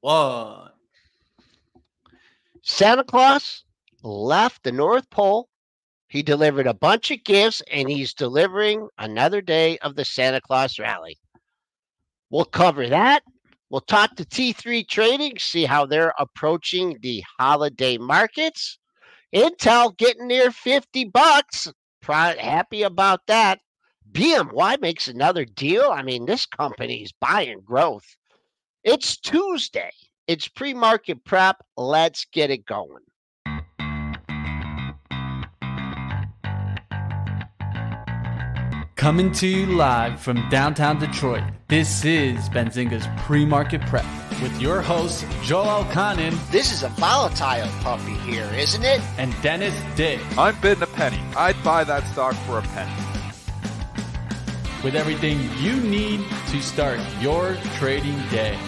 One. Santa Claus left the North Pole. He delivered a bunch of gifts and he's delivering another day of the Santa Claus rally. We'll cover that. We'll talk to T3 Trading, see how they're approaching the holiday markets. Intel getting near 50 bucks. Proud, happy about that. BMY makes another deal. I mean, this company's buying growth. It's Tuesday. It's pre market prep. Let's get it going. Coming to you live from downtown Detroit. This is Benzinga's pre-market prep with your hosts Joel Elconin This is a volatile puppy here, isn't it? and Dennis Dick. I'm bidding a penny. I'd buy that stock for a penny. With everything you need to start your trading day.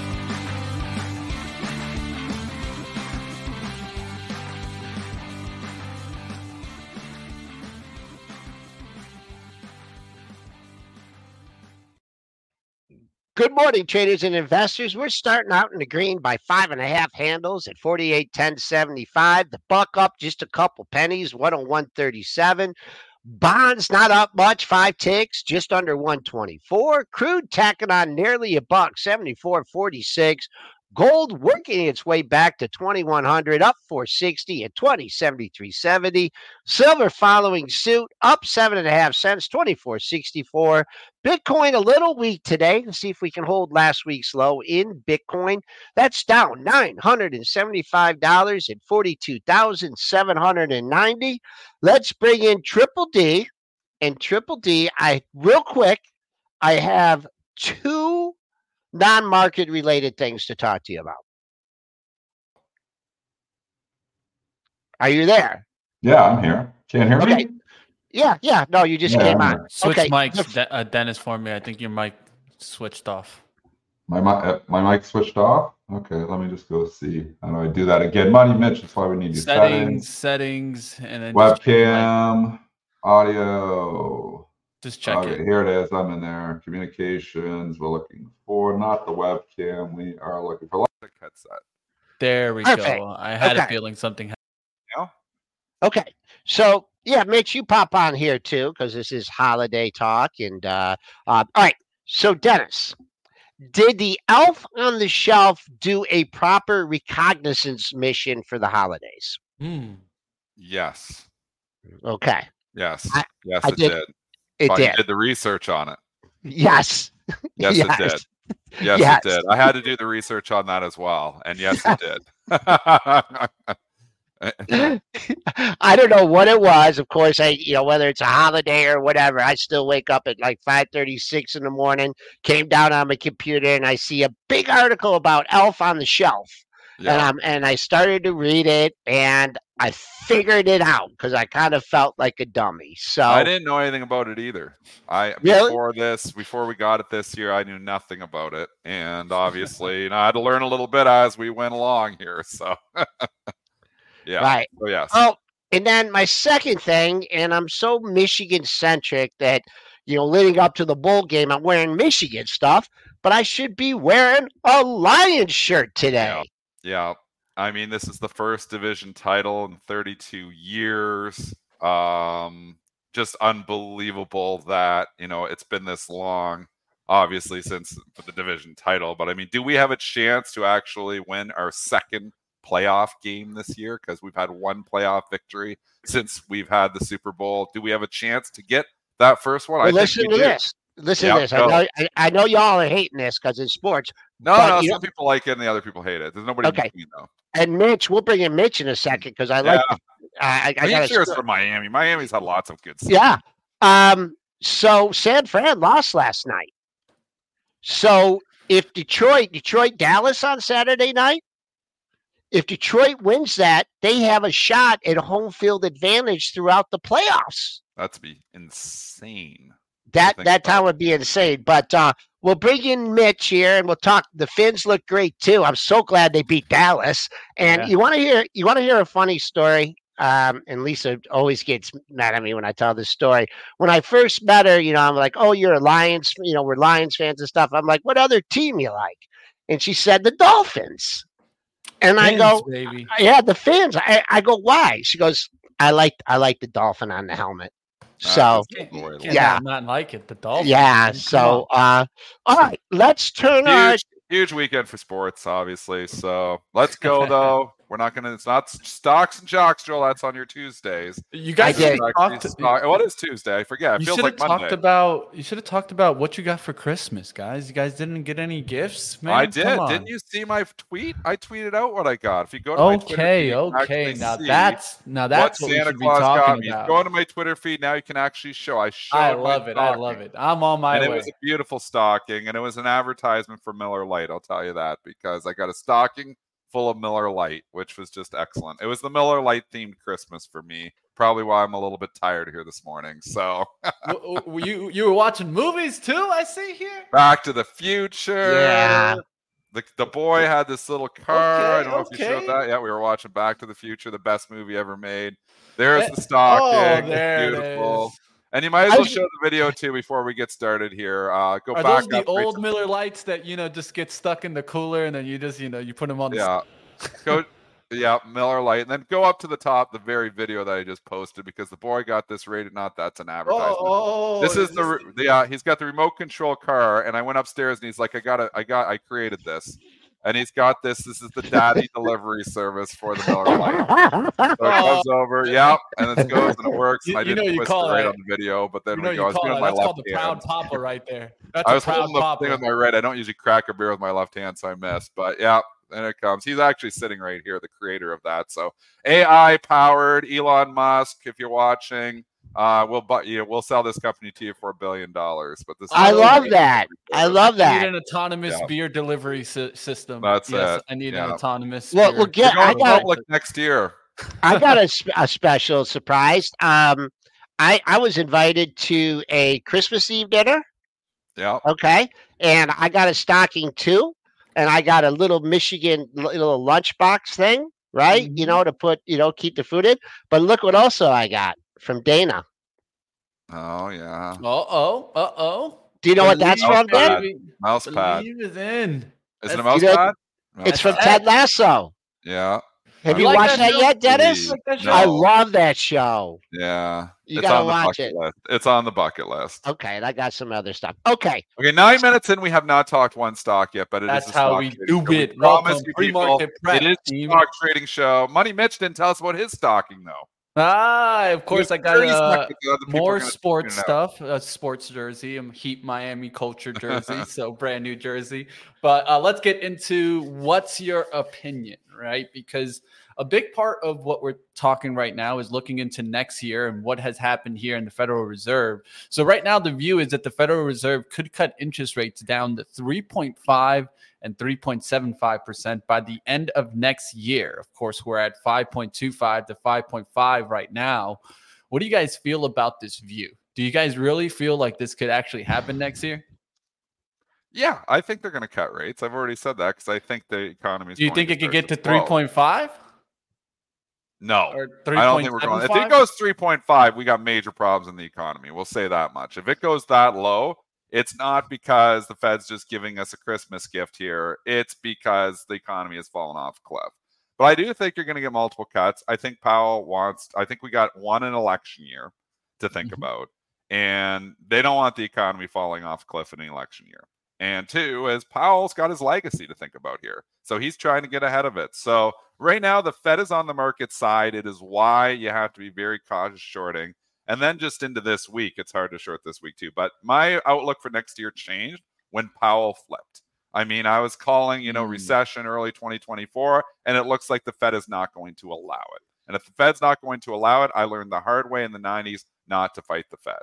Good morning, traders and investors. We're starting out in the green by five and a half handles at 48, 10, 75. The buck up just a couple pennies, one on 101.37. Bonds not up much, five ticks, just under 124. Crude tacking on nearly a buck, 74.46. Gold working its way back to 2100, up 460 at 2073.70. Silver following suit, up seven and a half cents, 24.64. Bitcoin a little weak today. Let's see if we can hold last week's low in Bitcoin. That's down $975 at 42,790. Let's bring in Triple D. And Triple D, I real quick, I have two non-market related things to talk to you about. Are you there? Yeah, I'm here. Can't hear Okay. me? Yeah, yeah. No, you just Yeah, came I'm on. Switch Okay, mics, De- uh, Dennis, for me. I think your mic switched off. My mic, uh, my mic switched off. Okay, let me just go see. How do I do that again? Money Mitch. That's why we need you. Settings, settings, and then just check your mic. webcam, audio. Just check okay, it. here it is. I'm in there. Communications. We're looking for not the webcam. We are looking for. Electric headset. There we Perfect. go. I had a feeling something. happened. Okay. So yeah, Mitch, you pop on here too, because this is holiday talk. And uh, uh all right. So Dennis, did the elf on the shelf do a proper reconnaissance mission for the holidays? Hmm. Yes. Okay. Yes. I- yes, I it did- did. It But did. did the research on it. Yes. Yes, Yes. it did. Yes, Yes. it did. I had to do the research on that as well. And yes, it did. I don't know what it was. Of course, I you know whether it's a holiday or whatever. I still wake up at like five thirty six in the morning. Came down on my computer and I see a big article about Elf on the Shelf, and um and I started to read it and I figured it out because I kind of felt like a dummy. So I didn't know anything about it either. I Really? before this, before we got it this year, I knew nothing about it, and obviously, you know, I had to learn a little bit as we went along here. So, yeah. right. So yes. Oh, and then my second thing, and I'm so Michigan centric that you know, leading up to the bowl game, I'm wearing Michigan stuff, but I should be wearing a Lions shirt today. Yeah. I mean, this is the first division title in 32 years. Um, just unbelievable that, you know, it's been this long, obviously, since the division title. But I mean, do we have a chance to actually win our second playoff game this year? Because we've had one playoff victory since we've had the Super Bowl. Do we have a chance to get that first one? Well, I listen think to this. Listen Yep, to this. I know, I, I know y'all are hating this because it's sports. No, But no, some people like it and the other people hate it. There's nobody Okay. in between. And Mitch, we'll bring in Mitch in a second because I like. Yeah. I, I, I got cheers for Miami. Miami's had lots of good stuff. Yeah. Um. So San Fran lost last night. So if Detroit, Detroit, Dallas on Saturday night, if Detroit wins that, they have a shot at home field advantage throughout the playoffs. That'd be insane. That that time would be insane. But uh, we'll bring in Mitch here, and we'll talk. The Fins look great too. I'm so glad they beat Dallas. And Yeah. you want to hear you want to hear a funny story. Um, and Lisa always gets mad at me when I tell this story. When I first met her, you know, I'm like, "Oh, you're a Lions, you know, we're Lions fans and stuff." I'm like, "What other team you like?" and she said the Dolphins. And I go, baby. yeah, the fans. I, I go, why? She goes, I like I like the dolphin on the helmet. So Can't- Boy, can't yeah. not like it. The Dolphins. yeah, so uh all right, let's turn our huge, huge weekend for sports, obviously. So let's go though. We're not gonna. It's not stocks and jocks, Joel. That's on your Tuesdays. You guys I should have talked. Stock- oh, what is Tuesday? I forget. It You should like have talked Monday. about. You should have talked about what you got for Christmas, guys. You guys didn't get any gifts, man. I did. Didn't you see my tweet? I tweeted out what I got. If you go to my Twitter Okay, feed, okay. Now that's now that's what, we Santa Claus got me. Go to my Twitter feed now. You can actually show. I showed. I love it. I love it. I'm on my and it was a beautiful stocking, and it was an advertisement for Miller Lite. I'll tell you that because I got a stocking full of Miller Lite, which was just excellent. It was the Miller Lite themed Christmas for me. Probably why I'm a little bit tired here this morning. So, W- w- you you were watching movies too? I see here. Back to the Future. Yeah. The, the boy had this little car. I don't know if you showed that. Yeah, we were watching Back to the Future, the best movie ever made. There's Eh, the stocking. Oh, there it Beautiful. Is. And you might as well show the video too before we get started here. Uh, go Are back those the up right old to- Miller Lites that you know just get stuck in the cooler and then you just you know you put them on? The Yeah. Go yeah, Miller Lite. And then go up to the top, the very video that I just posted because the boy got this rated. Not that's an advertisement. Oh, this is the re- yeah, he's got the remote control car, and I went upstairs and he's like, I got it, I got I created this. And he's got this. This is the daddy delivery service for the Miller Lite. So it oh. comes over, yep, and it goes and it works. You- I didn't know you twist call it right it- on the video, but then You know we go. I was call doing it. my That's left called the hand. proud papa right there. That's I a was proud holding the papa. thing with my right. I don't usually crack a beer with my left hand, so I missed. But yeah, and it comes. He's actually sitting right here, the creator of that. So AI powered Elon Musk. If you're watching, uh, we'll buy you. We'll sell this company to you for a billion dollars. But this. I love great that. I service. love Need that. an autonomous Yeah. beer delivery sy- system. That's yes, it. I need Yeah. an autonomous. Well, beer well, get- I got- public next year. I got a, sp- a special surprise. Um, I I was invited to a Christmas Eve dinner. Yeah. Okay, and I got a stocking too, and I got a little Michigan little lunchbox thing, right? You Mhm. know, to put you know keep the food in. But look what also I got from Dana. Oh yeah. Uh oh. Uh oh. Do you know what that's from, it or Dan? Mouse pad. Believe is in. Is it a That's- mouse You know, pad? It's from Ted Lasso. Yeah. Have You you like watched that that yet, Dennis? Like that No. I love that show. Yeah. You it's gotta on the watch it. list. It's on the bucket list. Okay, and I got some other stuff. Okay, Okay, nine minutes in, we have not talked one stock yet, but it is That's a how stock we trading do show. We it. promise Welcome, you pre-market people, prep It is a team. stock trading show. Money Mitch didn't tell us about his stocking though. Ah, of course I got 30 uh, seconds, the other people are more sports tune it out. stuff. A sports jersey, a Heat Miami culture jersey, so brand new jersey. But uh, let's get into what's your opinion, right? Because a big part of what we're talking right now is looking into next year and what has happened here in the Federal Reserve. So right now, the view is that the Federal Reserve could cut interest rates down to 3.5 and 3.75% by the end of next year. Of course, we're at 5.25 to 5.5 right now. What do you guys feel about this view? Do you guys really feel like this could actually happen next year? Yeah, I think they're going to cut rates. I've already said that because I think the economy. Is Do you think it could get to 3.5 No, or I don't think we're going. If it goes 3.5, we got major problems in the economy. We'll say that much. If it goes that low, it's not because the Fed's just giving us a Christmas gift here. It's because the economy has fallen off a cliff. But I do think you're going to get multiple cuts. I think Powell wants. I think we got one in election year to think Mhm. about, and they don't want the economy falling off a cliff in an election year. And two, is Powell's got his legacy to think about here. So he's trying to get ahead of it. So right now, the Fed is on the market side. It is why you have to be very cautious shorting. And then just into this week, it's hard to short this week too. But my outlook for next year changed when Powell flipped. I mean, I was calling, you know, Mm. recession early 2024, and it looks like the Fed is not going to allow it. And if the Fed's not going to allow it, I learned the hard way in the 90s not to fight the Fed.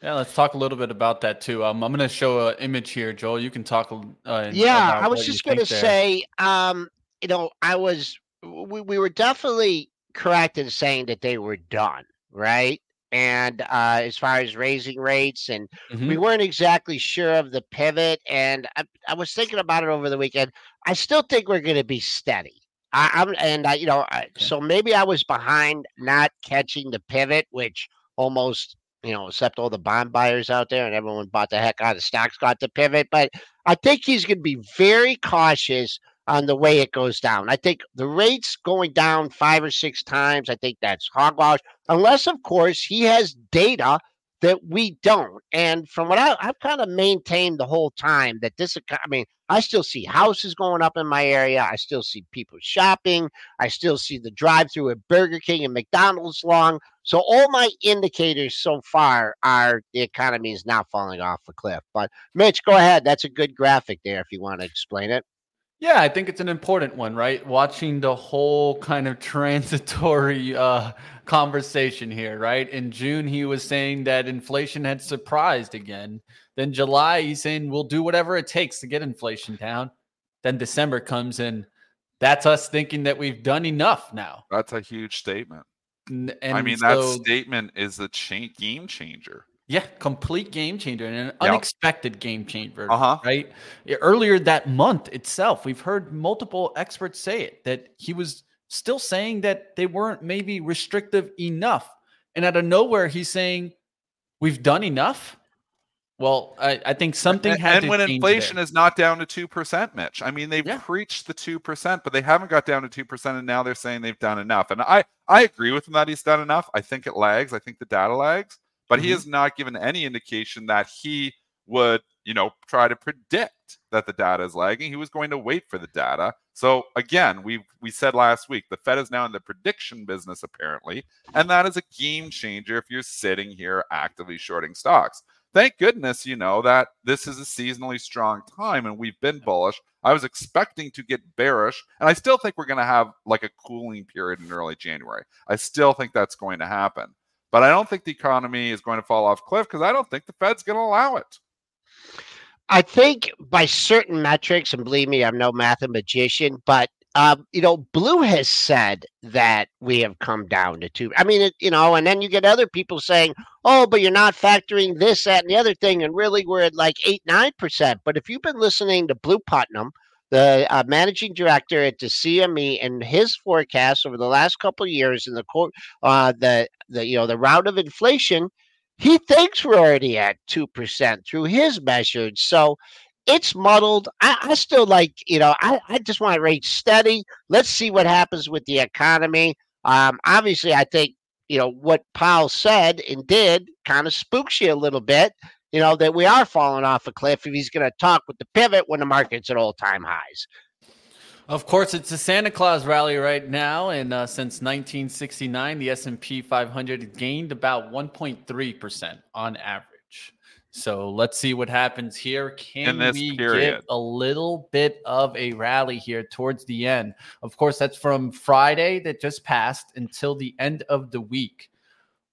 Yeah, let's talk a little bit about that too. Um, I'm going to show an image here, Joel. You can talk. Uh, yeah, I was just going to say, um, you know, I was we, we were definitely correct in saying that they were done, right? And uh, as far as raising rates, and Mhm. we weren't exactly sure of the pivot. And I, I was thinking about it over the weekend. I still think we're going to be steady. I, I'm, and I, you know, I, so maybe I was behind not catching the pivot, which almost you know, except all the bond buyers out there and everyone bought the heck out of stocks, got the pivot. But I think he's going to be very cautious on the way it goes down. I think the rates going down five or six times, I think that's hogwash, unless, of course, he has data that we don't. And from what I, have kind of maintained the whole time that this, I mean, I still see houses going up in my area. I still see people shopping. I still see the drive through at Burger King and McDonald's long. So all my indicators so far are the economy is not falling off a cliff. But Mitch, go ahead. That's a good graphic there if you want to explain it. Yeah, I think it's an important one, right? Watching the whole kind of transitory uh, conversation here, right? In June, he was saying that inflation had surprised again. Then July, he's saying we'll do whatever it takes to get inflation down. Then December comes and that's us thinking that we've done enough now. That's a huge statement. And I mean, so, that statement is a cha- game changer. Yeah, complete game changer and an Yep. unexpected game changer. Uh huh. right? Earlier that month itself, we've heard multiple experts say it that he was still saying that they weren't maybe restrictive enough. And out of nowhere, he's saying, We've done enough. Well, I, I think something and, had and to when inflation there. is not down to two percent, Mitch. I mean, they've Yeah. preached the two percent, but they haven't got down to two percent, and now they're saying they've done enough. And I I agree with him that he's done enough. I think it lags. I think the data lags, but he Mhm. has not given any indication that he would, you know, try to predict that the data is lagging. He was going to wait for the data. So again, we we said last week the Fed is now in the prediction business apparently, and that is a game changer if you're sitting here actively shorting stocks thank goodness, you know, that this is a seasonally strong time and we've been bullish. I was expecting to get bearish, and I still think we're going to have like a cooling period in early January. I still think that's going to happen. But I don't think the economy is going to fall off cliff because I don't think the Fed's going to allow it. I think by certain metrics, and believe me, I'm no mathematician, but um, you know, Blu has said that we have come down to two. I mean, it, you know, and then you get other people saying, "Oh, but you're not factoring this, that, and the other thing," and really we're at like eight, nine percent. But if you've been listening to Blu Putnam, the uh, managing director at the CME, and his forecast over the last couple of years in the court, uh, the the you know the route of inflation, he thinks we're already at two percent through his measures. So it's muddled. I, I still like, you know, I, I just want rates steady. Let's see what happens with the economy. Um, obviously, I think, you know, what Powell said and did kind of spooks you a little bit, you know, that we are falling off a cliff if he's going to talk with the pivot when the market's at all time highs. Of course, it's a Santa Claus rally right now, and uh, since 1969, the S&P 500 gained about 1.3 percent on average. So let's see what happens here. Can we period. get a little bit of a rally here towards the end? Of course, that's from Friday that just passed until the end of the week.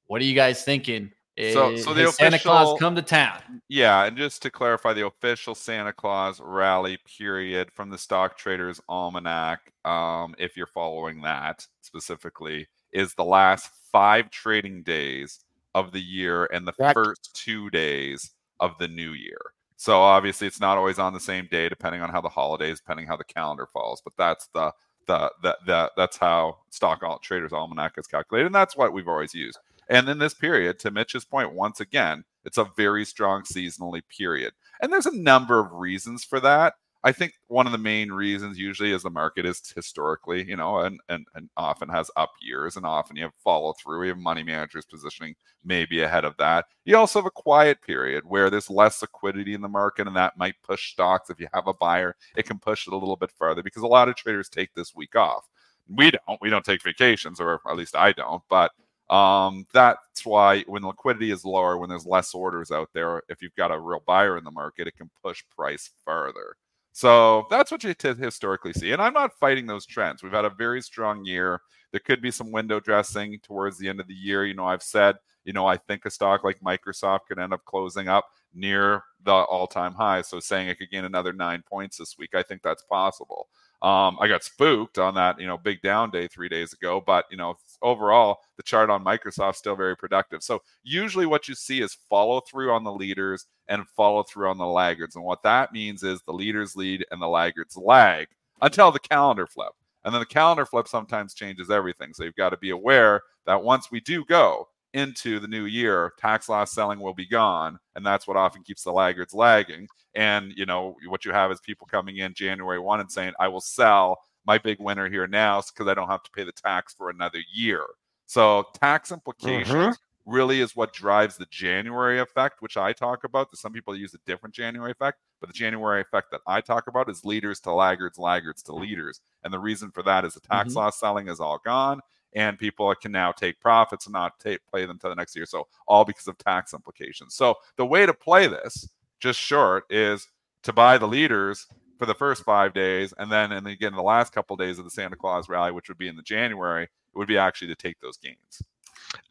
What are you guys thinking? So- Eh, so the official, Santa Claus come to town. Yeah, and just to clarify, the official Santa Claus rally period from the Stock Traders Almanac, um, if you're following that specifically, is the last five trading days of the year and the Correct. first two days of the new year. So obviously, it's not always on the same day, depending on how the holidays, depending how the calendar falls. But that's the the the, the that's how Stock Traders Almanac is calculated, and that's what we've always used. And in this period, to Mitch's point, once again, it's a very strong seasonally period. And there's a number of reasons for that. I think one of the main reasons usually is the market is historically, you know, and, and, and often has up years and often you have follow through. We have money managers positioning maybe ahead of that. You also have a quiet period where there's less liquidity in the market and that might push stocks. If you have a buyer, it can push it a little bit further because a lot of traders take this week off. We don't. We don't take vacations, or at least I don't. But um, that's why when liquidity is lower, when there's less orders out there, if you've got a real buyer in the market, it can push price further. So that's what you t- historically see. And I'm not fighting those trends. We've had a very strong year. There could be some window dressing towards the end of the year. You know, I've said, you know, I think a stock like Microsoft could end up closing up near the all time high. So saying it could gain another nine points this week, I think that's possible. Um, I got spooked on that, you know, big down day three days ago, but you know, overall, the chart on Microsoft still very productive. So usually, what you see is follow through on the leaders and follow through on the laggards, and what that means is the leaders lead and the laggards lag until the calendar flip, and then the calendar flip sometimes changes everything. So you've got to be aware that once we do go, into the new year, tax loss selling will be gone. And that's what often keeps the laggards lagging. And, you know, what you have is people coming in January 1 and saying, I will sell my big winner here now because I don't have to pay the tax for another year. So tax implications mm-hmm. really is what drives the January effect, which I talk about. Some people use a different January effect, but the January effect that I talk about is leaders to laggards, laggards to leaders. And the reason for that is the tax mm-hmm. loss selling is all gone and people can now take profits and not take, play them to the next year. So all because of tax implications. So the way to play this, just short, is to buy the leaders for the first five days, and then and again the last couple of days of the Santa Claus rally, which would be in the January, it would be actually to take those gains.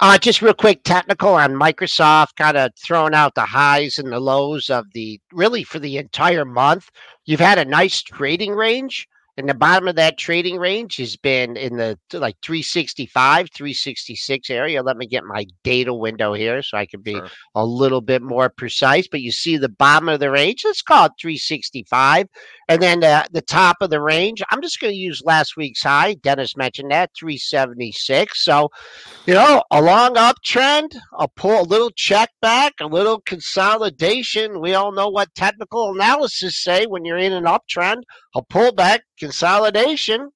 Uh, just real quick, technical on Microsoft, kind of throwing out the highs and the lows of the really for the entire month. You've had a nice trading range and the bottom of that trading range has been in the like 365 366 area. Let me get my data window here so i can be sure. a little bit more precise. But you see the bottom of the range let's call it 365 and then uh, the top of the range i'm just going to use last week's high. Dennis mentioned that 376 so you know a long uptrend a pull a little check back a little consolidation. We all know what technical analysis say when you're in an uptrend a pullback consolidation.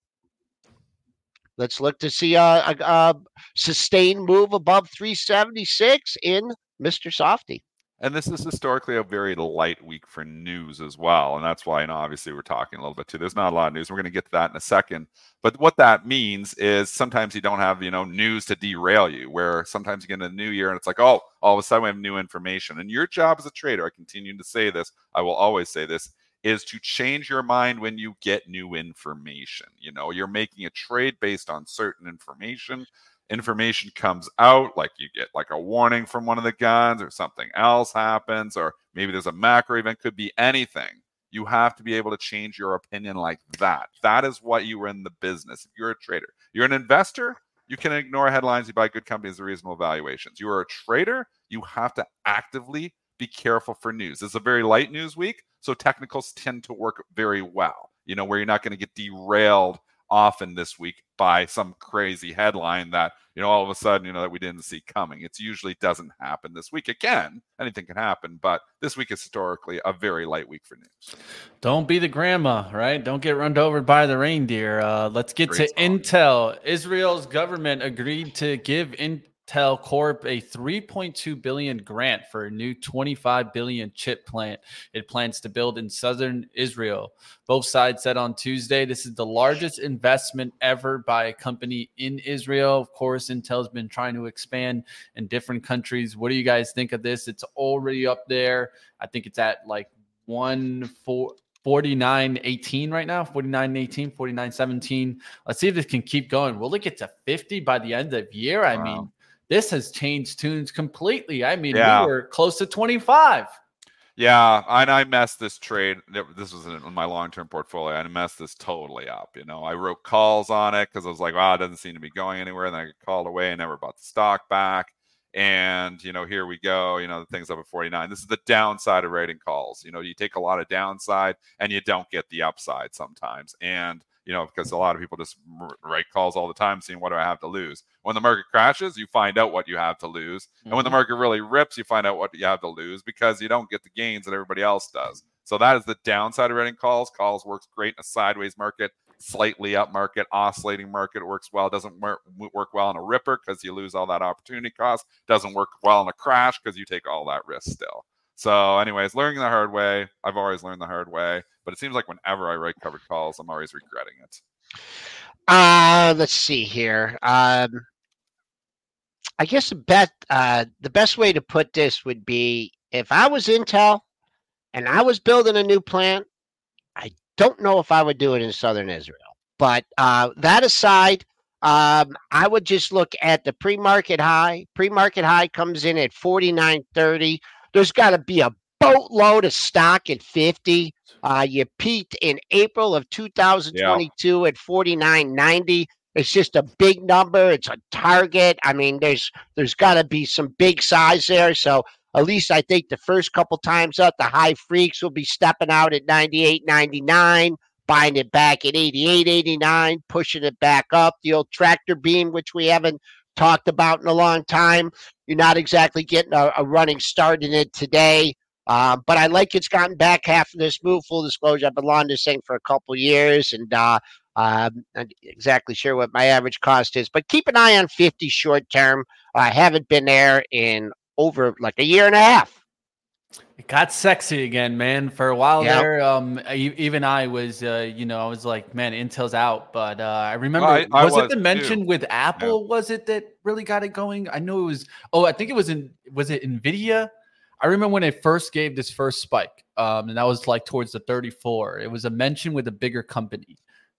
Let's look to see a, a, a sustained move above 376 in Mr. Softy. And this is historically a very light week for news as well. And that's why, know, obviously we're talking a little bit too. There's not a lot of news. We're going to get to that in a second. But what that means is sometimes you don't have, you know, news to derail you, where sometimes you get in a new year and it's like, oh, all of a sudden we have new information. And your job as a trader, I continue to say this, I will always say this, is to change your mind when you get new information. You know, you're making a trade based on certain information. Information comes out, like you get like a warning from one of the guns, or something else happens, or maybe there's a macro event, could be anything. You have to be able to change your opinion like that. That is what you are in the business. If you're a trader, you're an investor, you can ignore headlines, you buy good companies at reasonable valuations. You are a trader, you have to actively be careful for news. It's a very light news week, so technicals tend to work very well. You know, where you're not going to get derailed often this week by some crazy headline that you know all of a sudden you know that we didn't see coming it usually doesn't happen this week Again, anything can happen but this week is historically a very light week for news don't be the grandma right don't get run over by the reindeer uh, let's get Great to song. intel israel's government agreed to give in Intel Corp a 3.2 billion grant for a new 25 billion chip plant it plans to build in southern Israel. Both sides said on Tuesday this is the largest investment ever by a company in Israel. Of course, Intel's been trying to expand in different countries. What do you guys think of this? It's already up there. I think it's at like one four 49 18 right now 49 18 49 17 let's see if this can keep going will it get to 50 by the end of year wow. i mean this has changed tunes completely. I mean, yeah. we were close to 25. Yeah, and I messed this trade. This was in my long-term portfolio. I messed this totally up. You know, I wrote calls on it because I was like, "Wow, it doesn't seem to be going anywhere." And then I got called away and never bought the stock back. And you know, here we go. You know, the thing's up at 49. This is the downside of writing calls. You know, you take a lot of downside and you don't get the upside sometimes. And you know, because a lot of people just write calls all the time saying, what do I have to lose? When the market crashes, you find out what you have to lose. Mm-hmm. And when the mm-hmm. market really rips, you find out what you have to lose because you don't get the gains that everybody else does. So that is the downside of writing calls. Calls works great in a sideways market, slightly up market, oscillating market works well. Doesn't work, work well in a ripper because you lose all that opportunity cost. Doesn't work well in a crash because you take all that risk still. So, anyways, learning the hard way. I've always learned the hard way, but it seems like whenever I write covered calls, I'm always regretting it. Uh, let's see here. Um, I guess the bet uh, the best way to put this would be if I was Intel and I was building a new plant, I don't know if I would do it in southern Israel. But uh, that aside, um, I would just look at the pre-market high. Pre-market high comes in at 49.30. There's got to be a boatload of stock at 50. Uh, you peaked in April of 2022 yeah. at 49.90. It's just a big number. It's a target. I mean, there's there's got to be some big size there. So at least I think the first couple times up, the high freaks will be stepping out at 98, 99, buying it back at 88.89, pushing it back up. The old tractor beam, which we haven't talked about in a long time. You're not exactly getting a, a running start in it today. Uh, but I like it's gotten back half of this move. Full disclosure, I've been long this thing for a couple years, and uh, um, not exactly sure what my average cost is. But keep an eye on 50 short term. I haven't been there in over like a year and a half. It got sexy again, man. For a while Yeah. there, um, I- even I was, uh, you know, I was like, man, Intel's out. But uh, I remember, I- I was, was it the too. mention with Apple? Was it that really got it going? I know it was. Oh, I think it was in. Was it Nvidia? I remember when it first gave this first spike, um, and that was like towards the 34. It was a mention with a bigger company.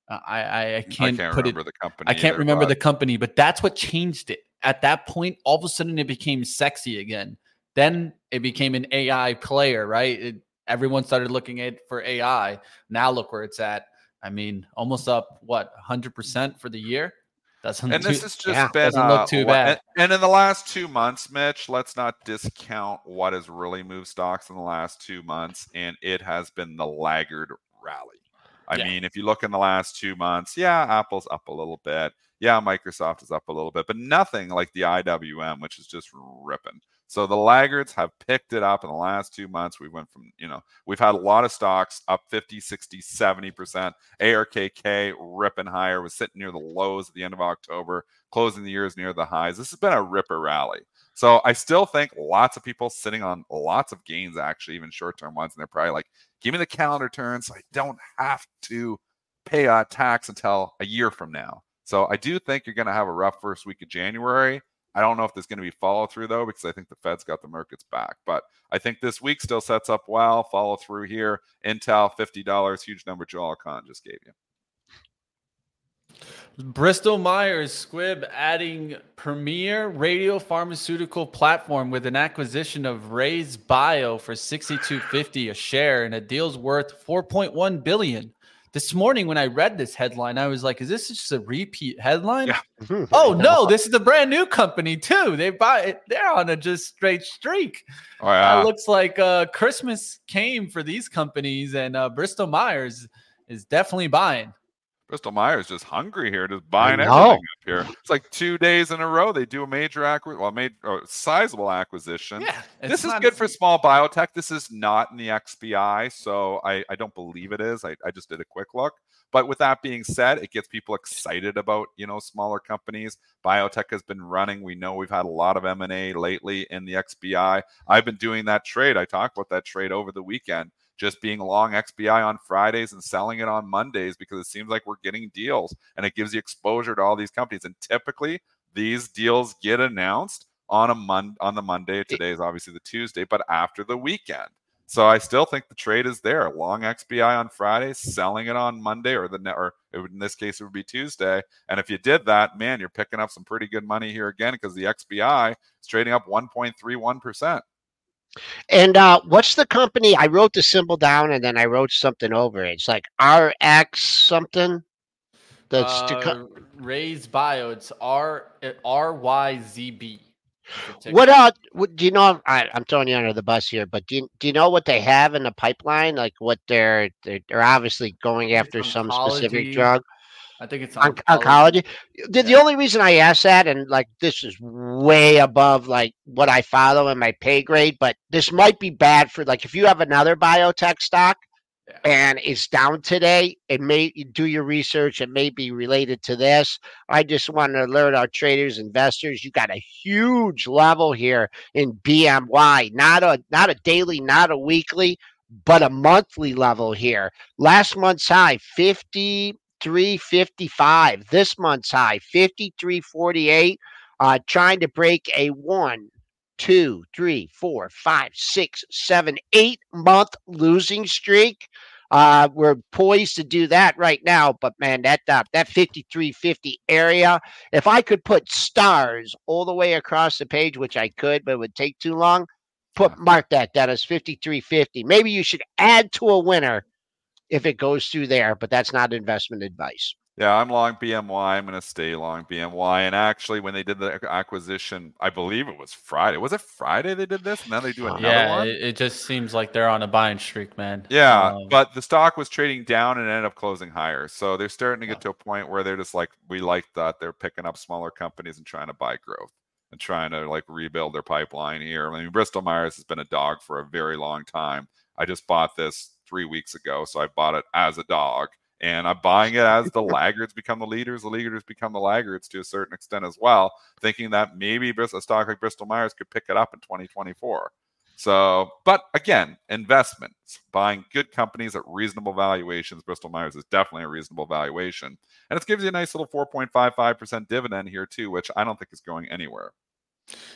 Uh, I, I I I can't, can't put remember it. the company. I can't either, remember but- the company, but that's what changed it. At that point, all of a sudden, it became sexy again. Then it became an AI player, right? It, everyone started looking at for AI. Now look where it's at. I mean, almost up what 100% for the year. Doesn't and this has just Yeah, been doesn't look uh, too bad. And, and in the last two months, Mitch, let's not discount what has really moved stocks in the last two months, and it has been the laggard rally. I Yeah. mean, if you look in the last two months, yeah, Apple's up a little bit. Yeah, Microsoft is up a little bit, but nothing like the IWM, which is just ripping. So the laggards have picked it up in the last two months. We went from, you know, we've had a lot of stocks up 50, 60, 70%. ARKK ripping higher, was sitting near the lows at the end of October, closing the years near the highs. This has been a ripper rally. So I still think lots of people sitting on lots of gains, actually, even short term ones, and they're probably like, give me the calendar turn so I don't have to pay a tax until a year from now. So I do think you're going to have a rough first week of January. I don't know if there's going to be follow through though, because I think the Fed's got the markets back. But I think this week still sets up well. Follow through here. Intel, $50, huge number Joel Khan just gave you. Bristol Myers Squibb adding premier radio pharmaceutical platform with an acquisition of RayzeBio for 62.50 a share and a deal's worth 4.1 billion. This morning when I read this headline, I was like, is this just a repeat headline? Yeah. Oh no, this is a brand new company too. They buy it, they're on a just straight streak. Oh, yeah. That looks like uh Christmas came for these companies and uh Bristol Myers is definitely buying. Bristol Myers just hungry here, just buying know. everything up here. It's like two days in a row they do a major acquisition, well, made or sizable acquisition. Yeah. this is good for small biotech. This is not in the XBI, so I, I don't believe it is. I, I just did a quick look. But with that being said, it gets people excited about you know smaller companies. Biotech has been running. We know we've had a lot of M and A lately in the XBI. I've been doing that trade. I talked about that trade over the weekend. Just being long XBI on Fridays and selling it on Mondays because it seems like we're getting deals and it gives you exposure to all these companies. And typically these deals get announced on a mon on the Monday. Today is obviously the Tuesday, but after the weekend. So I still think the trade is there. Long XBI on Friday, selling it on Monday, or the or it would, in this case it would be Tuesday. And if you did that, man, you're picking up some pretty good money here again because the XBI is trading up 1.31 percent. And uh, what's the company? I wrote the symbol down and then I wrote something over it. It's like RX something. That's the co- uh, RayzeBio. It's R R Y Z B. what uh what, do you know I, i'm throwing you under the bus here but do you, do you know what they have in the pipeline like what they're they're, they're obviously going after some specific drug I think it's on- oncology the, the only reason i asked that and like this is way above like what i follow in my pay grade but this might be bad for like if you have another biotech stock Yeah. and it's down today it may do your research it may be related to this. I just want to alert our traders investors you got a huge level here in bmy not a not a daily not a weekly but a monthly level here. Last month's high 5355 this month's high 5348 uh trying to break a one two, three, four, five, six, seven, eight month losing streak. Uh, we're poised to do that right now, but man, that uh, that 5350 area, if I could put stars all the way across the page, which I could, but it would take too long, put mark that Dennis 5350. Maybe you should add to a winner if it goes through there, but that's not investment advice. Yeah, I'm long BMY. I'm going to stay long BMY. And actually, when they did the acquisition, I believe it was Friday. Was it Friday they did this? And then they do another yeah, one? it, it just seems like they're on a buying streak, man. Yeah, Um, but the stock was trading down and ended up closing higher. So they're starting to get to a point where they're just like, we like that. They're picking up smaller companies and trying to buy growth and trying to like rebuild their pipeline here. I mean, Bristol Myers has been a dog for a very long time. I just bought this three weeks ago, so I bought it as a dog. And I'm buying it as the laggards become the leaders, the leaders become the laggards to a certain extent as well, thinking that maybe a stock like Bristol Myers could pick it up in 2024. So, but again, investments, buying good companies at reasonable valuations. Bristol Myers is definitely a reasonable valuation. And it gives you a nice little 4.55% dividend here, too, which I don't think is going anywhere.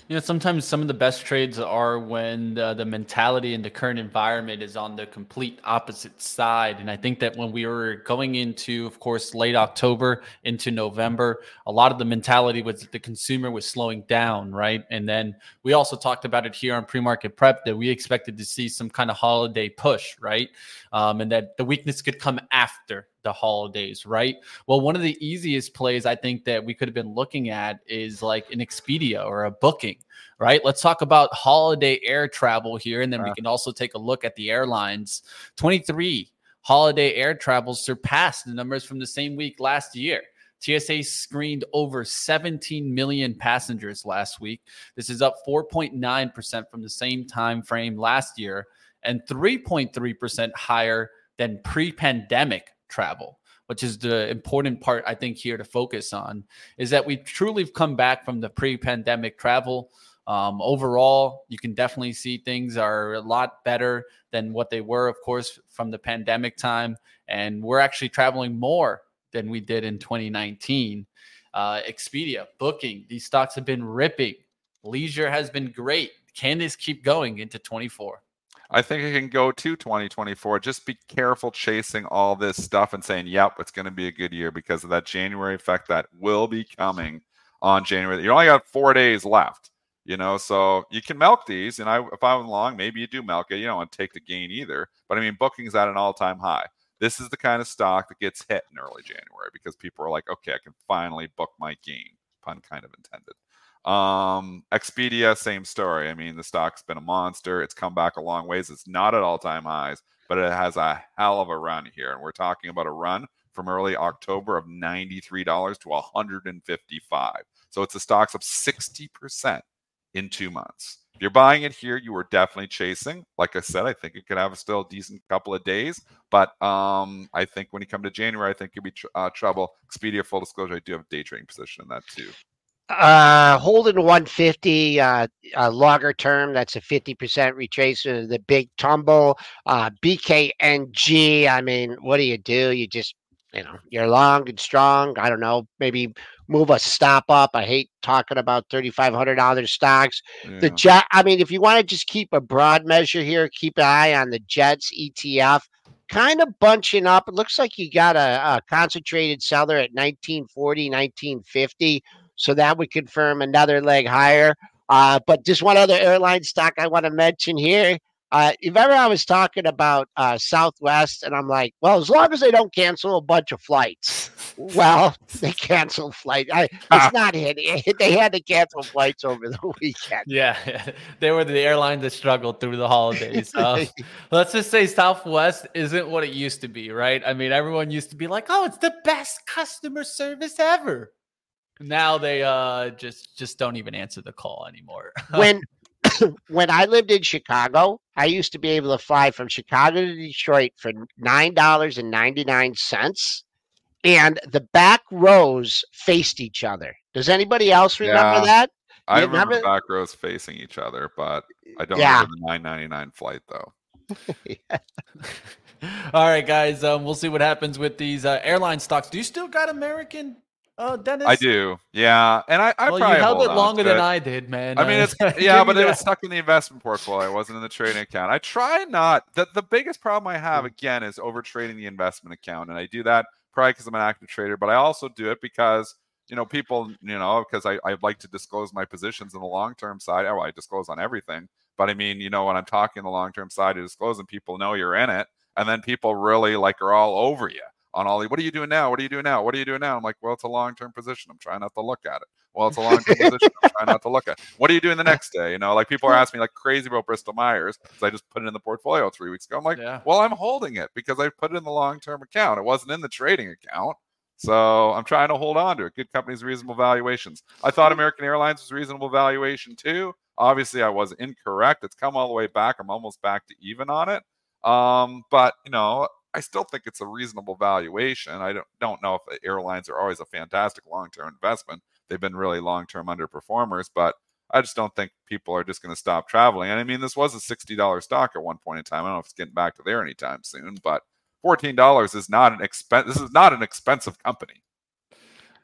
You know, sometimes some of the best trades are when the, the mentality in the current environment is on the complete opposite side. And I think that when we were going into, of course, late October into November, a lot of the mentality was that the consumer was slowing down, right? And then we also talked about it here on pre market prep that we expected to see some kind of holiday push, right? Um, and that the weakness could come after the holidays, right? Well, one of the easiest plays I think that we could have been looking at is like an Expedia or a booking, right? Let's talk about holiday air travel here. And then we Uh. can also take a look at the airlines. 23 holiday air travel surpassed the numbers from the same week last year. TSA screened over 17 million passengers last week. This is up 4.9% from the same time frame last year and 3.3% higher than pre-pandemic travel which is the important part i think here to focus on is that we truly have come back from the pre-pandemic travel. Um, overall you can definitely see things are a lot better than what they were of course from the pandemic time. And we're actually traveling more than we did in 2019 uh, expedia booking these stocks have been ripping. Leisure has been great. Can this keep going into 24 I think it can go to 2024. Just be careful chasing all this stuff and saying, yep, it's going to be a good year because of that January effect that will be coming on January. You only got four days left, you know, so you can milk these. And I, if I was long, maybe you do milk it. You don't want to take the gain either. But I mean, booking's at an all time high. This is the kind of stock that gets hit in early January because people are like, okay, I can finally book my gain. Pun kind of intended. Um, Expedia, same story. I mean, the stock's been a monster. It's come back a long ways. It's not at all time highs, but it has a hell of a run here. And we're talking about a run from early October of $93 to 155. So it's a stock's up 60% in two months. If you're buying it here, you are definitely chasing. Like I said, I think it could have still a decent couple of days, but um, I think when you come to January, I think you'll be tr- uh, trouble. Expedia, full disclosure, I do have a day trading position in that too. Uh, holding 150, uh, uh, longer term, that's a 50% retracement of the big tumble. Uh, BKNG, I mean, what do you do? You just, you know, you're long and strong. I don't know, maybe move a stop up. I hate talking about $3,500 stocks. The jet, I mean, if you want to just keep a broad measure here, keep an eye on the Jets ETF. Kind of bunching up. It looks like you got a, a concentrated seller at 1940, 1950. So that would confirm another leg higher. Uh, but just one other airline stock I want to mention here. Uh, if ever I was talking about uh, Southwest, and I'm like, well, as long as they don't cancel a bunch of flights. Well, they canceled flights. I, it's not hit. They had to cancel flights over the weekend. Yeah, they were the airline that struggled through the holidays. Um, let's just say Southwest isn't what it used to be, right? I mean, everyone used to be like, "Oh, it's the best customer service ever." Now they uh just just don't even answer the call anymore. when when I lived in Chicago, I used to be able to fly from Chicago to Detroit for nine dollars and ninety nine cents, and the back rows faced each other. Does anybody else remember Yeah. that? I remember the remember- back rows facing each other, but I don't Yeah. remember the 999 flight though. All right, guys. Um, we'll see what happens with these uh, airline stocks. Do you still got American, uh, Dennis? I do, yeah, and I, I well, you probably held it longer than it. I did, man. I mean, Uh, it's yeah, but it was stuck in the investment portfolio. It wasn't in the trading account. I try not. The, the biggest problem I have again is over trading the investment account, and I do that probably because I'm an active trader, but I also do it because you know people, you know, because I I like to disclose my positions in the long term side. Oh, I disclose on everything, but I mean, you know, when I'm talking the long term side, I disclose, and people know you're in it, and then people really like are all over you on all the, what are you doing now? What are you doing now? What are you doing now? I'm like, well, it's a long term position. I'm trying not to look at it. Well, it's a long term position. I'm trying not to look at. It. What are you doing the next day? You know, like people are asking me like crazy about Bristol Myers because I just put it in the portfolio three weeks ago. I'm like, Yeah. well, I'm holding it because I put it in the long term account. It wasn't in the trading account. So I'm trying to hold on to it. Good companies, reasonable valuations. I thought American Airlines was reasonable valuation too. Obviously, I was incorrect. It's come all the way back. I'm almost back to even on it. Um, but you know, I still think it's a reasonable valuation. I don't don't know if airlines are always a fantastic long-term investment. They've been really long-term underperformers, but I just don't think people are just going to stop traveling. And I mean, this was a $60 stock at one point in time. I don't know if it's getting back to there anytime soon, but $14 is not an expense. This is not an expensive company.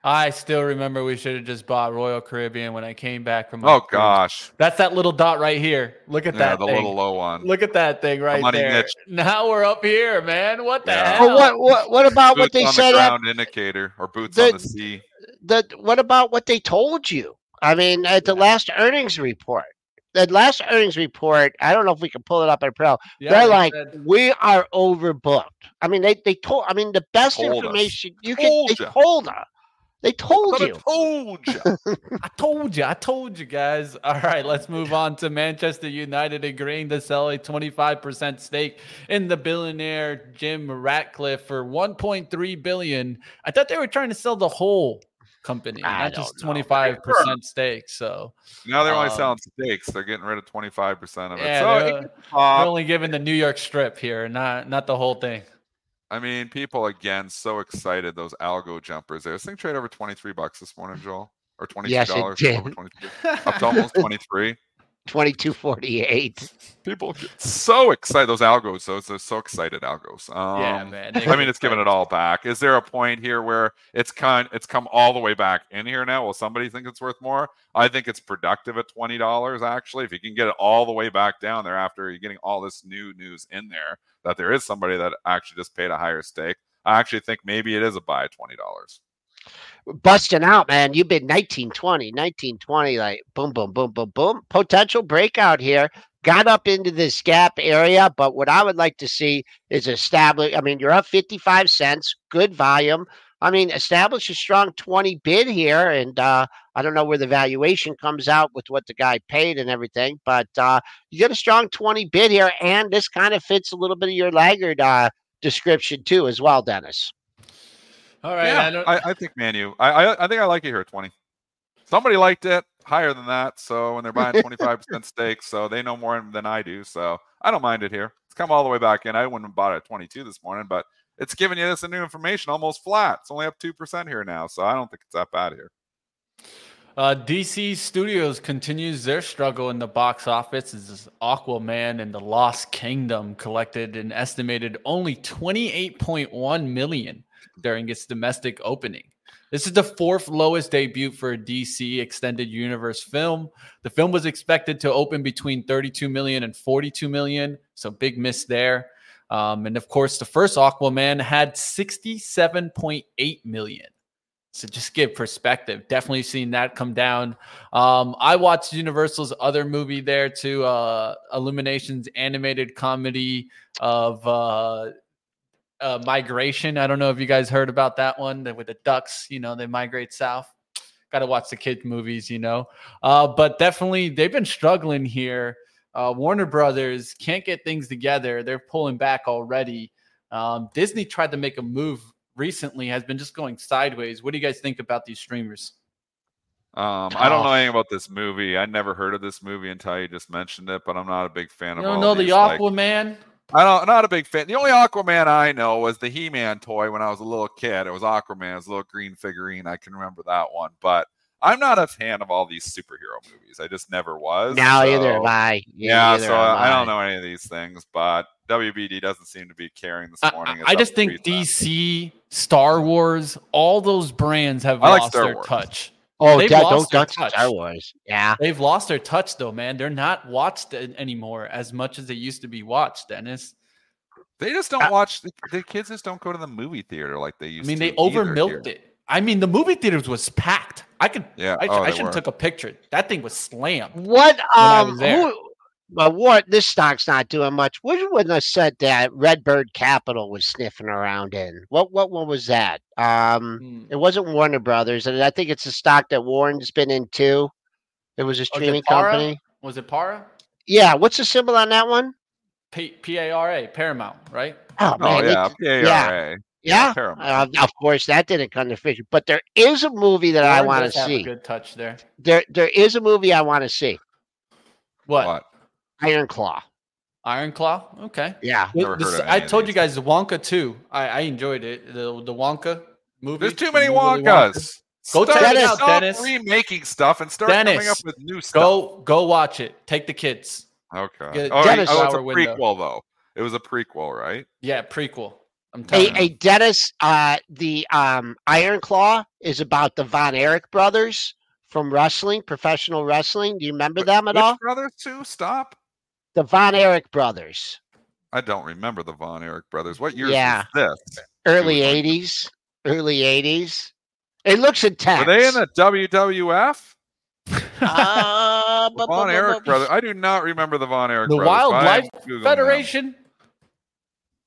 I still remember we should have just bought Royal Caribbean when I came back from. Oh cruise. gosh. That's that little dot right here. Look at that. Yeah, that the thing. little low one. Look at that thing right money there. niche. Now we're up here, man. What the Yeah. hell? Well, what what what about what they on said the at ground indicator or boots The- on the sea. the what about what they told you? I mean, at the Yeah. last earnings report. The last earnings report, I don't know if we can pull it up at Pro. Yeah, They're they like, said- we are overbooked. I mean, they they told. I mean, the best Told us. information you can. Told They told her. They told But I you. told you. I told you, I told you guys. All right, let's move on to Manchester United agreeing to sell a 25% stake in the billionaire Jim Ratcliffe for 1.3 billion. I thought they were trying to sell the whole company, I not just don't know. 25% stake. So now they're only Um, selling stakes. They're getting rid of 25% of it. yeah, so they're, it can they're only giving the New York strip here, not not the whole thing. I mean, people again so excited those algo jumpers. There, this thing traded over twenty three bucks this morning, Joel, or twenty two dollars. Yes. Up to almost twenty three. 2248. People get so excited. Those algos, those are so excited algos. Um, yeah, man. I mean, it's given it all back. Is there a point here where it's kind, it's come all the way back in here now? Will somebody think it's worth more? I think it's productive at twenty dollars. Actually, if you can get it all the way back down there after you're getting all this new news in there that there is somebody that actually just paid a higher stake, I actually think maybe it is a buy twenty dollars busting out, man. You've been 1920, 1920, like boom, boom, boom, boom, boom. Potential breakout here. Got up into this gap area, but what I would like to see is establish. I mean, you're up 55 cents, good volume. I mean, establish a strong 20 bid here, and uh, I don't know where the valuation comes out with what the guy paid and everything, but uh, you get a strong 20 bid here, and this kind of fits a little bit of your laggard uh, description too, as well, Dennis. All right, yeah, I don't, I, I think Manu. I, I I think I like it here at twenty. Somebody liked it higher than that, so when they're buying twenty five percent stakes, so they know more than I do. So I don't mind it here. It's come all the way back in. I wouldn't have bought it at twenty two this morning, but it's giving you this new information almost flat. It's only up two percent here now, so I don't think it's that bad here. Uh, DC Studios continues their struggle in the box office as Aquaman and the Lost Kingdom collected an estimated only 28.1 million during its domestic opening. This is the fourth lowest debut for a DC extended universe film. The film was expected to open between 32 million and 42 million, so big miss there. Um, and of course, the first Aquaman had 67.8 million. So just give perspective. Definitely seen that come down. Um, I watched Universal's other movie there too, uh, Illuminations animated comedy of uh, uh, migration. I don't know if you guys heard about that one that with the ducks. You know, they migrate south. Got to watch the kids movies, you know. Uh, but definitely, they've been struggling here. Uh, Warner Brothers can't get things together. They're pulling back already. Um, Disney tried to make a move recently, has been just going sideways. What do you guys think about these streamers? Um, I don't know anything about this movie. I never heard of this movie until you just mentioned it, but I'm not a big fan You of. don't all know the these, like- Aquaman? I don't, not a big fan. The only Aquaman I know was the He-Man toy when I was a little kid. It was Aquaman, it was a little green figurine. I can remember that one. But I'm not a fan of all these superhero movies. I just never was. Now either so- am I. Yeah, Neither so I, I don't know any of these things, but WBD doesn't seem to be caring this I, morning. I- I just think DC, Star Wars, all those brands have I lost Star their Wars. touch. Oh, They've Dad, lost don't their touch touch. Star Wars. Yeah. They've lost their touch, though, man. They're not watched anymore as much as they used to be watched, Dennis. They just don't watch. The, the kids just don't go to the movie theater like they used to. I mean, to. they over milked here. it. I mean, the movie theaters was packed. I could, Yeah. I, oh, I should have took a picture. That thing was slammed. What I um was there. who But what this stock's not doing much. Which one I said that Redbird Capital was sniffing around in? What what one was that? Um, Hmm. it wasn't Warner Brothers, and I think it's a stock that Warren's been in too. It was a Oh, is it streaming company. Was it Para? Yeah, what's the symbol on that one? P P A R A Paramount, right? Oh Oh man, it- yeah, PARA. yeah. Paramount. Uh, of course, that didn't come to fruition. But there is a movie that I want to have a see. Good touch there. There, there is a movie I want to see. What? What? Iron Claw. Iron Claw. Okay. Yeah. The- Never the heard of I told you guys the Wonka too. I, I enjoyed it. The the Wonka movie. There's too many new Willy Wonkas. Go Stop- check it out, stop Dennis. remaking stuff and start coming up with new stuff. Go go watch it. Take the kids. Okay. Get- Oh, Dennis- oh, it's a Hour window. prequel though. It was a prequel, right? Yeah, prequel. I'm telling A, a. Dennis, uh, the um, Iron Claw is about the Von Erich brothers from wrestling, professional wrestling. Do you remember them at Which all? brothers too? Stop. The Von Erich brothers, I don't remember the Von Erich brothers. What year Yeah. is this? early was like- '80s, early '80s. It looks intense. Were they in the WWF? Uh, The bu- bu- Von bu- Erich bu- brothers. I do not remember the Von Erich The brothers. but I am Wildlife Googling them. Federation.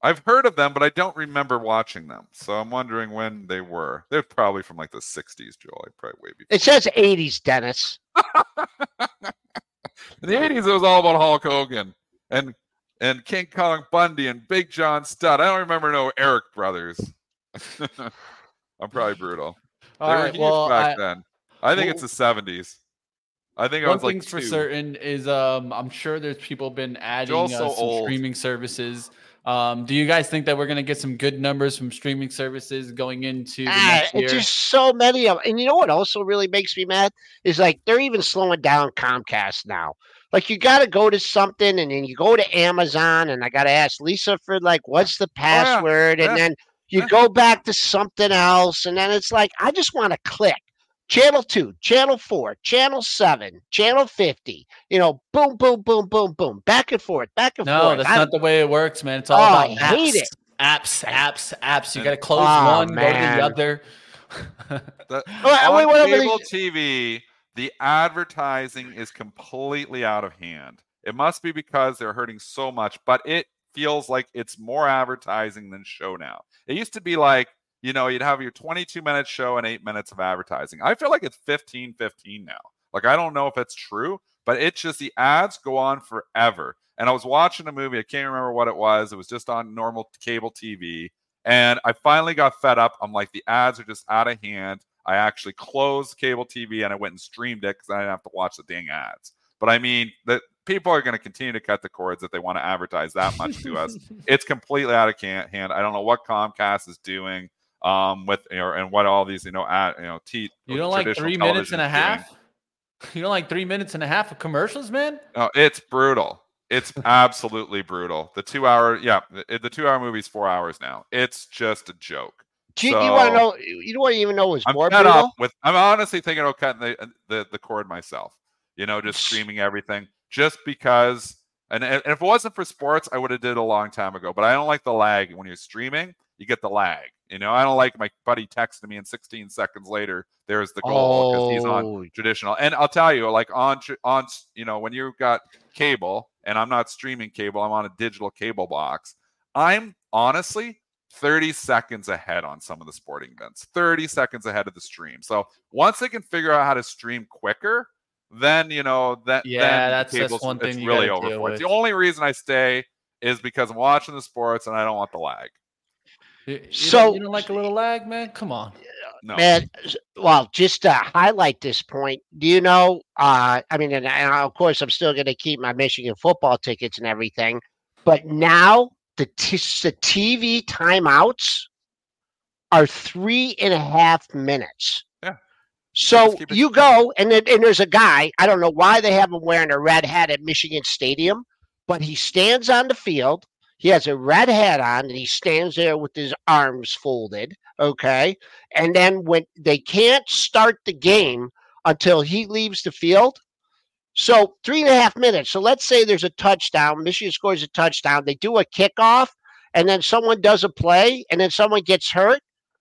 I've heard of them, but I don't remember watching them. So I'm wondering when they were. They're probably from like the 60s, Joel. Like, Probably way before. It says '80s, Dennis. In the 80s, it was all about Hulk Hogan and and King Kong Bundy and Big John Studd. I don't remember no Erich brothers. I'm probably brutal. All they were huge Well, back I, then. I think it's the 70s. I think I one was like thing's for certain is um I'm sure there's people been adding uh, so some old. streaming services. Um, do you guys think that we're gonna get some good numbers from streaming services going into the Ah, next year? it's just so many of them. And you know what also really makes me mad is like they're even slowing down Comcast now. Like you got to go to something and then you go to Amazon and I got to ask Lisa for like what's the password Oh, yeah, and then you yeah. go back to something else and then it's like I just want to click channel 2, channel 4, channel 7, channel 50. You know, boom boom boom boom boom, back and forth, back and no, forth. that's I- not the way it works, man. It's all Oh, about I apps. hate it. Apps, apps, apps. You uh, gotta close Oh, one, go to the other. The- Wait, on wait, wait, wait, cable wait. TV, the advertising is completely out of hand. It must be because they're hurting so much, but it feels like it's more advertising than show now. It used to be like, you know, you'd have your 22 minute show and eight minutes of advertising. I feel like it's 15 15 now. Like, I don't know if it's true, but it's just the ads go on forever. And I was watching a movie, I can't remember what it was. It was just on normal cable TV. And I finally got fed up. I'm like, the ads are just out of hand. I actually closed cable TV and I went and streamed it because I didn't have to watch the dang ads. But I mean, the people are going to continue to cut the cords if they want to advertise that much to us. It's completely out of hand. I don't know what Comcast is doing um, with you know, and what all these you know at you know t- You don't like three minutes and a television is doing. half? You don't like three minutes and a half of commercials, man? No, it's brutal. It's absolutely brutal. The two hour, yeah, the, the two hour movie's four hours now. It's just a joke. Do you, you want to know? You don't even know was I'm more brutal? up with. I'm honestly thinking of cutting the, the the cord myself. You know, just streaming everything, just because. And, and if it wasn't for sports, I would have did it a long time ago. But I don't like the lag when you're streaming. You get the lag. You know, I don't like my buddy texting me, and 16 seconds later, there's the goal because he's on Oh, traditional. And I'll tell you, like on on you know when you've got cable, and I'm not streaming cable, I'm on a digital cable box. I'm honestly 30 seconds ahead on some of the sporting events, 30 seconds ahead of the stream. So once they can figure out how to stream quicker, then you know that Yeah, that's- that's cable's- one it's thing you really over. It's. The only reason I stay is because I'm watching the sports and I don't want the lag. You, you So- don't, you don't like a little lag, man? Come on. No, man. Well, just to highlight this point, do you know? Uh, I mean, and, and of course, I'm still going to keep my Michigan football tickets and everything, but now the t- the TV timeouts are three and a half minutes. Yeah. So Just keep it you go and then, and there's a guy. I don't know why they have him wearing a red hat at Michigan Stadium, but he stands on the field. He has a red hat on and he stands there with his arms folded. Okay. And then when they can't start the game until he leaves the field. So three and a half minutes. So let's say there's a touchdown. Michigan scores a touchdown. They do a kickoff and then someone does a play and then someone gets hurt.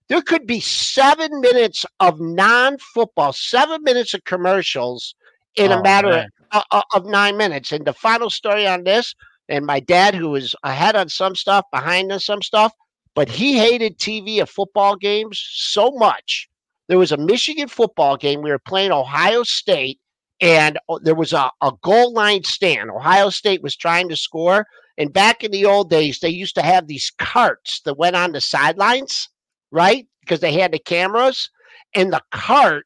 There could be seven minutes of non football, seven minutes of commercials in Oh, a matter of uh, of nine minutes. And the final story on this, and my dad, who was ahead on some stuff, behind on some stuff, but he hated TV of football games so much. There was a Michigan football game. We were playing Ohio State, and uh, there was a, a goal line stand. Ohio State was trying to score. And back in the old days, they used to have these carts that went on the sidelines, right? Because they had the cameras. And the cart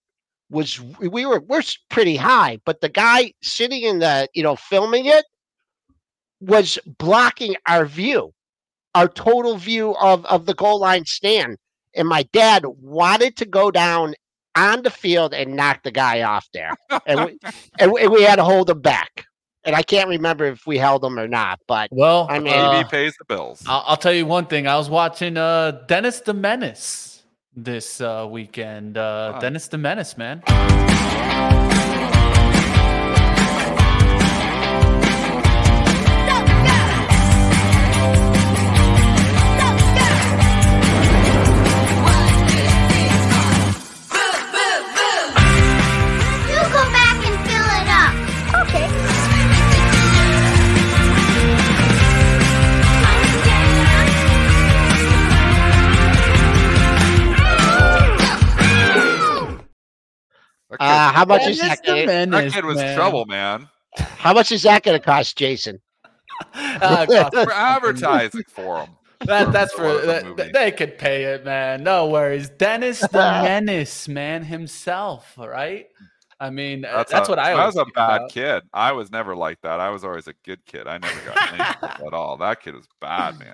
was we were we're pretty high, but the guy sitting in the you know filming it was blocking our view, our total view of of the goal line stand. And my dad wanted to go down on the field and knock the guy off there, and we, and we, we had to hold him back. And I can't remember if we held him or not, but Well, I mean- uh, TV pays the bills. I'll, I'll tell you one thing. I was watching uh, Dennis the Menace this uh, weekend. Uh, Huh. Dennis the Menace, man. Uh, how much is that? the gonna- that kid was man. trouble, man. How much is that going to cost, Jason? God, We're advertising for him. That, that's Or for that, movie. they could pay it, man. No worries. Dennis the Menace, man himself. right? I mean, uh, that's, a- what I. I was a bad about. kid. I was never like that. I was always a good kid. I never got anything at all. That kid was bad, man.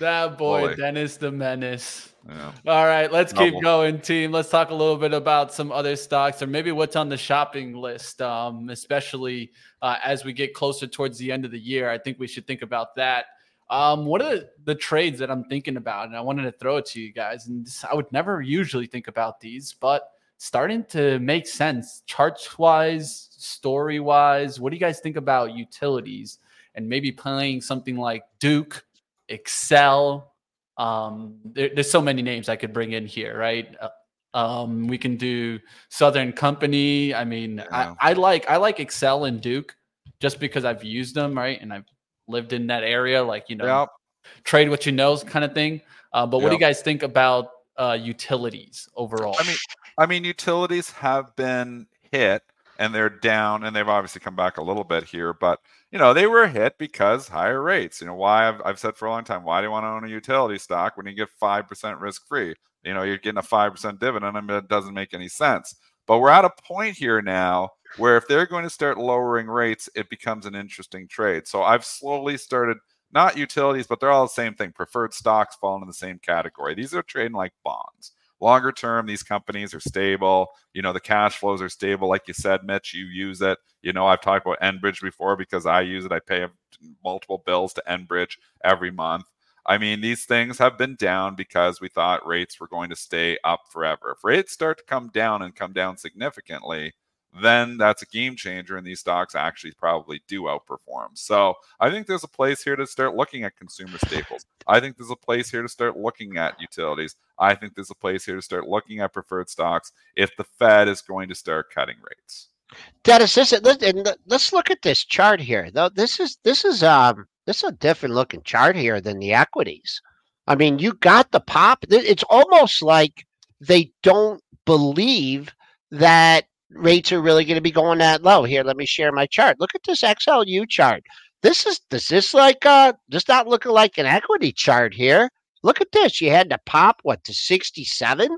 That boy. Dennis the Menace. Yeah. All right, let's keep going, team. Let's talk a little bit about some other stocks or maybe what's on the shopping list, um, especially uh, as we get closer towards the end of the year. I think we should think about that. Um, what are the, the trades that I'm thinking about? And I wanted to throw it to you guys. And I would never usually think about these, but starting to make sense charts wise, story wise. What do you guys think about utilities and maybe playing something like Duke, Xcel? Um, there, there's so many names I could bring in here, right? Uh, Um, we can do Southern Company. I mean. I, I like I like Xcel and Duke just because I've used them, right? And I've lived in that area, like you know, Yep. trade what you know kind of thing. Uh, but what do you guys think about uh, utilities overall? I mean, I mean, utilities have been hit and they're down, and they've obviously come back a little bit here, but you know they were hit because higher rates. You know why I've, I've said for a long time, why do you want to own a utility stock when you get five percent risk free? You know you're getting a five percent dividend. I mean, it doesn't make any sense. But we're at a point here now where if they're going to start lowering rates, it becomes an interesting trade. So I've slowly started not utilities, but they're all the same thing. Preferred stocks fall into the same category. These are trading like bonds longer term these companies are stable. You know the cash flows are stable. Like you said mitch you use it. You know i've talked about enbridge before because i use it. I pay multiple bills to enbridge every month. I mean these things have been down because we thought rates were going to stay up forever. If rates start to come down and come down significantly then that's a game changer and these stocks actually probably do outperform so i think there's a place here to start looking at consumer staples i think there's a place here to start looking at utilities I think there's a place here to start looking at preferred stocks if the Fed is going to start cutting rates. Dennis, this is, let's look at this chart here. Though this is this is um this is a different looking chart here than the equities. I mean, you got the pop. It's almost like they don't believe that rates are really going to be going that low. Here, let me share my chart. Look at this XLU chart. This is does this like uh just not looking like an equity chart here? Look at this. You had to pop what to 67,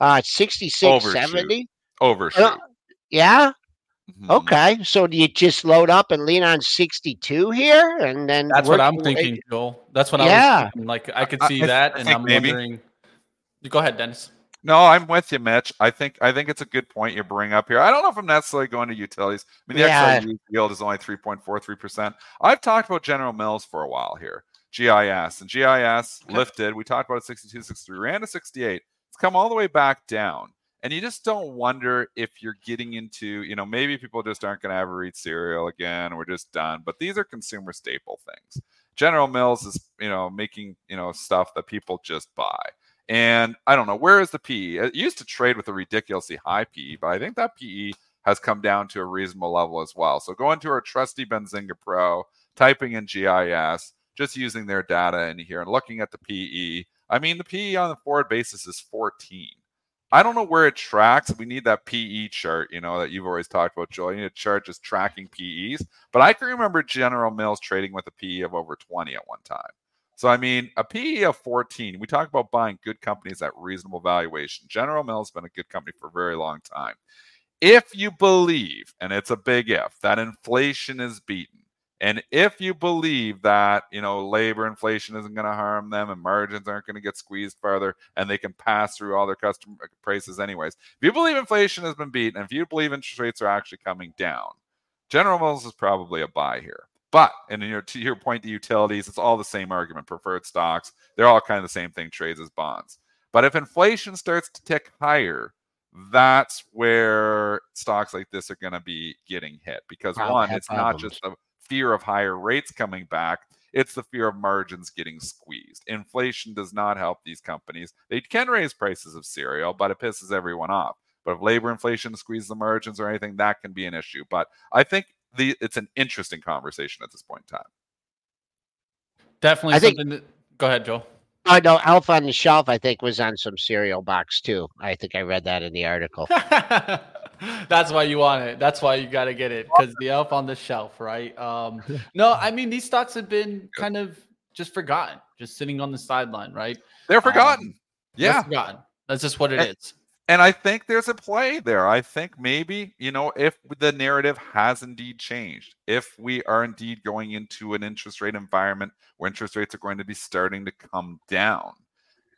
uh 66, Overshoot. 70. Overshoot. Uh, yeah. Mhm. Okay, so do you just load up and lean on 62 here, and then That's what I'm thinking, Joel. That's what I Yeah. was thinking. Like I could see I- that, I and I'm maybe. wondering. Go ahead, Dennis. No, I'm with you, Mitch. I think I think it's a good point you bring up here. I don't know if I'm necessarily going to utilities. I mean, the Yeah. XLU yield is only 3.43%. I've talked about General Mills for a while here. GIS and GIS lifted. We talked about it 62, 63, ran to 68. It's come all the way back down. And you just don't wonder if you're getting into, you know, maybe people just aren't going to ever eat cereal again. We're just done. But these are consumer staple things. General Mills is, you know, making, you know, stuff that people just buy. And I don't know, where is the PE? It used to trade with a ridiculously high PE, but I think that PE has come down to a reasonable level as well. So go into our trusty Benzinga Pro, typing in GIS, just using their data in here and looking at the PE. I mean, the PE on the forward basis is 14. I don't know where it tracks. We need that PE chart, you know, that you've always talked about, Joel. You need a chart just tracking PEs. But I can remember General Mills trading with a PE of over 20 at one time. So, I mean, a PE of 14, we talk about buying good companies at reasonable valuation. General Mills has been a good company for a very long time. If you believe, and it's a big if, that inflation is beaten, and if you believe that, you know, labor inflation isn't going to harm them and margins aren't going to get squeezed further and they can pass through all their customer uh, prices anyways. If you believe inflation has been beaten and if you believe interest rates are actually coming down, General Mills is probably a buy here. But and your, to your point, the utilities, it's all the same argument. Preferred stocks, they're all kind of the same thing, trades as bonds. But if inflation starts to tick higher, that's where stocks like this are going to be getting hit because one, it's not just the fear of higher rates coming back. It's the fear of margins getting squeezed. Inflation does not help these companies. They can raise prices of cereal, but it pisses everyone off. But if labor inflation squeezes the margins or anything, that can be an issue. But I think the it's an interesting conversation at this point in time. Definitely I think- that, go ahead, Joel. I know Elf on the Shelf, I think, was on some cereal box too. I think I read that in the article. That's why you want it. That's why you got to get it because the elf on the shelf, right? Um, no, I mean these stocks have been kind of just forgotten, just sitting on the sideline, right? They're forgotten. Um, They're yeah. forgotten. That's just what it And- is. And I think there's a play there. I think maybe, you know, if the narrative has indeed changed, if we are indeed going into an interest rate environment where interest rates are going to be starting to come down,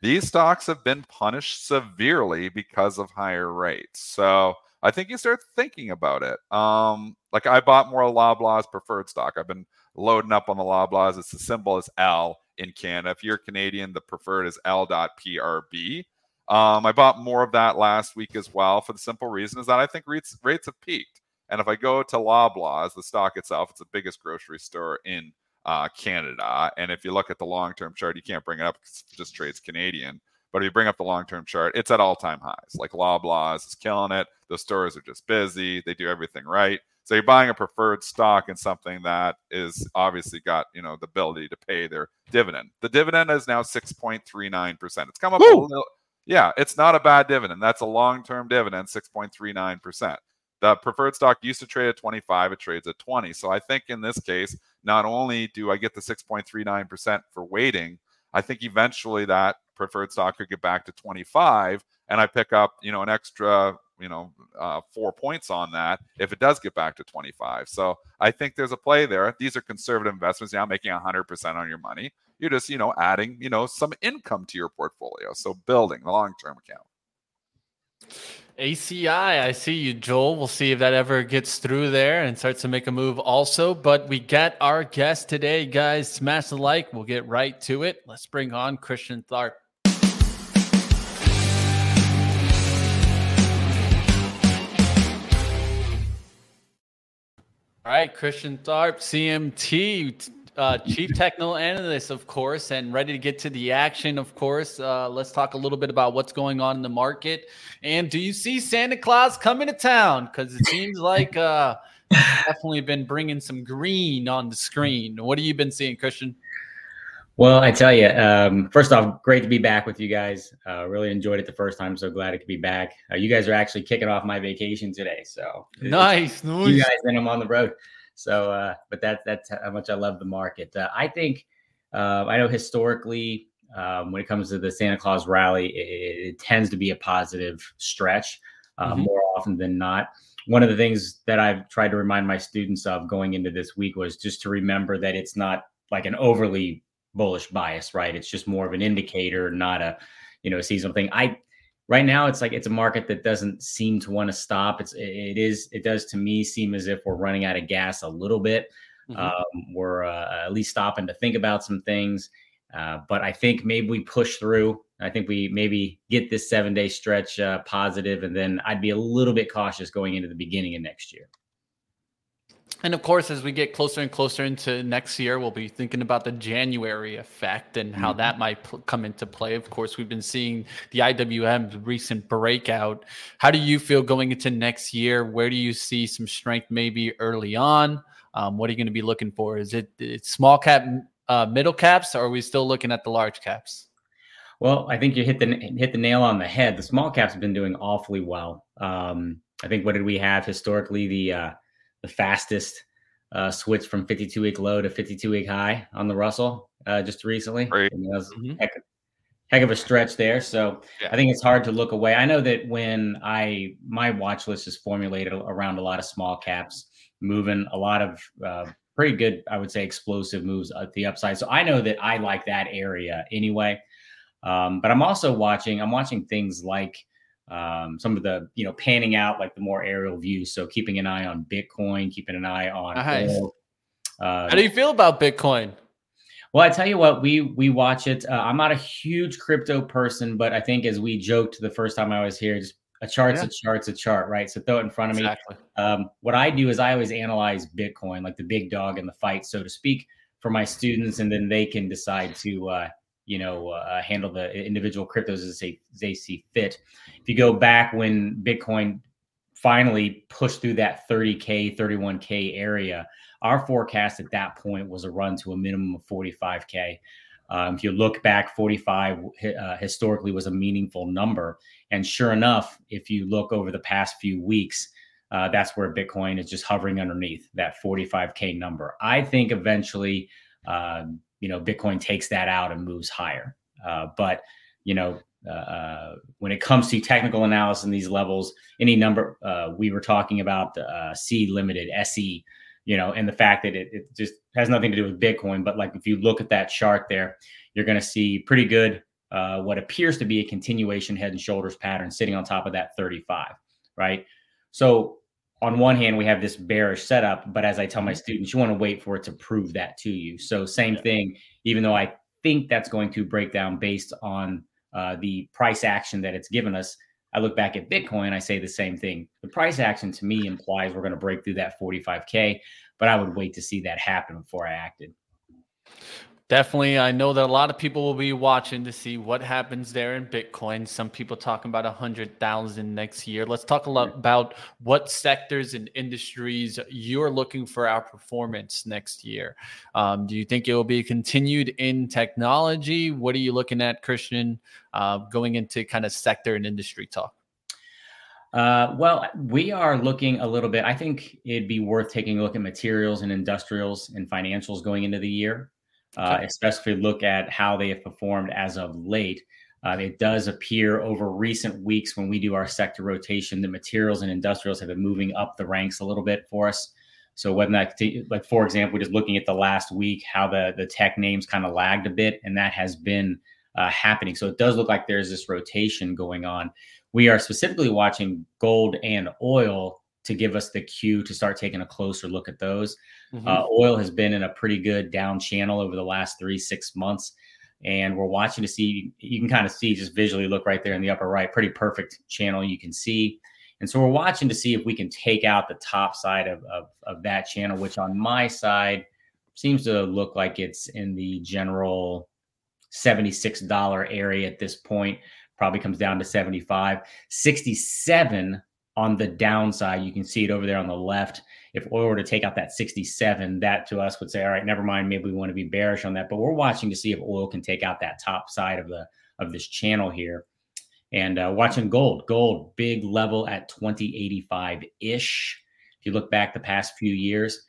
these stocks have been punished severely because of higher rates. So I think you start thinking about it. Um, like I bought more Loblaws preferred stock. I've been loading up on the Loblaws. It's the symbol is L in Canada. If you're Canadian, the preferred is L.PRB. Um, I bought more of that last week as well for the simple reason is that I think rates rates have peaked. And if I go to Loblaws, the stock itself, it's the biggest grocery store in uh, Canada. And if you look at the long term chart, you can't bring it up because it just trades Canadian. But if you bring up the long term chart, it's at all time highs. Like Loblaws is killing it. The stores are just busy. They do everything right. So you're buying a preferred stock in something that is obviously got you know the ability to pay their dividend. The dividend is now 6.39 percent. It's come up a little. Yeah, it's not a bad dividend. That's a long-term dividend, 6.39 percent. The preferred stock used to trade at 25, it trades at 20. So I think in this case, not only do I get the 6.39 percent for waiting, I think eventually that preferred stock could get back to 25, and I pick up you know an extra you know uh, four points on that if it does get back to 25. So I think there's a play there. These are conservative investments. Not making 100% on your money. You're just you know adding you know some income to your portfolio. So building the long-term account. ACI, I see you, Joel. We'll see if that ever gets through there and starts to make a move also. But we got our guest today, guys. Smash the like. We'll get right to it. Let's bring on Christian Tharp. All right, Christian Tharp, CMT, uh, Chief Technical Analyst, of course, and ready to get to the action, of course. Uh, let's talk a little bit about what's going on in the market. And do you see Santa Claus coming to town? Because it seems like uh, definitely been bringing some green on the screen. What have you been seeing, Christian? Well, I tell you, um, first off, great to be back with you guys. Uh, really enjoyed it the first time. So glad I could be back. Uh, you guys are actually kicking off my vacation today. So it's Nice, You guys, and I'm on the road. So, uh, but that, that's how much I love the market. Uh, I think, uh, I know historically, um, when it comes to the Santa Claus rally, it, it tends to be a positive stretch uh, Mhm. more often than not. One of the things that I've tried to remind my students of going into this week was just to remember that it's not like an overly bullish bias, right? It's just more of an indicator, not a, you know, seasonal thing. I right now it's like it's a market that doesn't seem to want to stop. It's it is it does to me seem as if we're running out of gas a little bit. Mhm. Um, we're uh, at least stopping to think about some things. Uh, but I think maybe we push through. I think we maybe get this seven day stretch uh, positive, and then I'd be a little bit cautious going into the beginning of next year. And of course, as we get closer and closer into next year, we'll be thinking about the January effect and how Mm-hmm. that might pl- come into play. Of course, we've been seeing the IWM's recent breakout. How do you feel going into next year? Where do you see some strength maybe early on? Um, what are you going to be looking for? Is it small cap, uh, middle caps, or are we still looking at the large caps? Well, I think you hit the hit the nail on the head. The small caps have been doing awfully well. Um, I think what did we have historically the uh, the fastest uh, switch from 52 week low to 52 week high on the Russell uh, just recently. Right. And that was Mhm. heck, heck of a stretch there. So Yeah. I think it's hard to look away. I know that when I my watch list is formulated around a lot of small caps, moving a lot of uh, pretty good, I would say, explosive moves at the upside. So I know that I like that area anyway. Um, but I'm also watching. I'm watching things like um, some of the you know panning out like the more aerial views. So keeping an eye on Bitcoin, keeping an eye on Nice. oil. Uh, How do you feel about Bitcoin? well, I tell you what, we we watch it. Uh, I'm not a huge crypto person, but I think as we joked the first time I was here, just a chart's Yeah. a chart's a chart, right? So throw it in front of me. Um, what I do is I always analyze Bitcoin, like the big dog in the fight, so to speak, for my students, and then they can decide to, uh, you know, uh, handle the individual cryptos as they, they see fit. If you go back when Bitcoin finally pushed through that 30k, 31k area, our forecast at that point was a run to a minimum of 45k. Um, if you look back, 45 uh, historically was a meaningful number. And sure enough, if you look over the past few weeks, uh, that's where Bitcoin is just hovering underneath that 45k number. I think eventually, uh, you know, Bitcoin takes that out and moves higher. Uh, but you know, uh, when it comes to technical analysis in these levels, any number uh, we were talking about uh, Sea Limited SE, you know, and the fact that it, it just has nothing to do with Bitcoin. But like if you look at that chart there, you're going to see pretty good uh, what appears to be a continuation head and shoulders pattern sitting on top of that 35, right? So on one hand, we have this bearish setup, but as I tell my students, you want to wait for it to prove that to you. So same thing, even though I think that's going to break down based on uh, the price action that it's given us. I look back at Bitcoin, I say the same thing. The price action to me implies we're going to break through that 45K, but I would wait to see that happen before I acted. Definitely. I know that a lot of people will be watching to see what happens there in Bitcoin. Some people talking about a hundred thousand next year. Let's talk a lot about what sectors and industries you're looking for our performance next year. Um, do you think it will be continued in technology? What are you looking at, Christian, uh, going into kind of sector and industry talk? Uh, well, we are looking a little bit. I think it'd be worth taking a look at materials and industrials and financials going into the year, uh, Okay. especially look at how they have performed as of late. Uh, it does appear over recent weeks when we do our sector rotation, the materials and industrials have been moving up the ranks a little bit for us. So whether that, like for example, just looking at the last week, how the the tech names kind of lagged a bit, and that has been uh, happening. So it does look like there's this rotation going on. We are specifically watching gold and oil to give us the cue to start taking a closer look at those. Mhm. Uh, oil has been in a pretty good down channel over the last three, six months. And we're watching to see, you can kind of see, just visually look right there in the upper right, pretty perfect channel you can see. And so we're watching to see if we can take out the top side of, of, of that channel, which on my side seems to look like it's in the general $76 area at this point. Probably comes down to 75. 67 on the downside. You can see it over there on the left. If oil were to take out that 67, that to us would say, all right, never mind. Maybe we want to be bearish on that. But we're watching to see if oil can take out that top side of the of this channel here. And uh, watching gold, gold big level at 2085 ish. If you look back the past few years,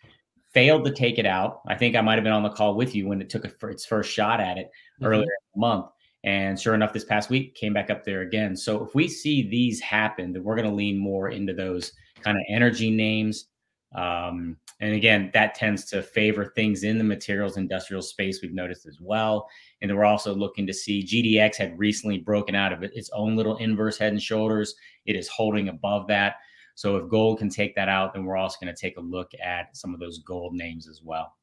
failed to take it out. I think I might have been on the call with you when it took a, its first shot at it Mhm. earlier in the month. And sure enough, this past week came back up there again. So if we see these happen, then we're going to lean more into those kind of energy names. Um, and again, that tends to favor things in the materials industrial space. We've noticed as well. And then we're also looking to see GDX had recently broken out of its own little inverse head and shoulders. It is holding above that. So if gold can take that out, then we're also going to take a look at some of those gold names as well.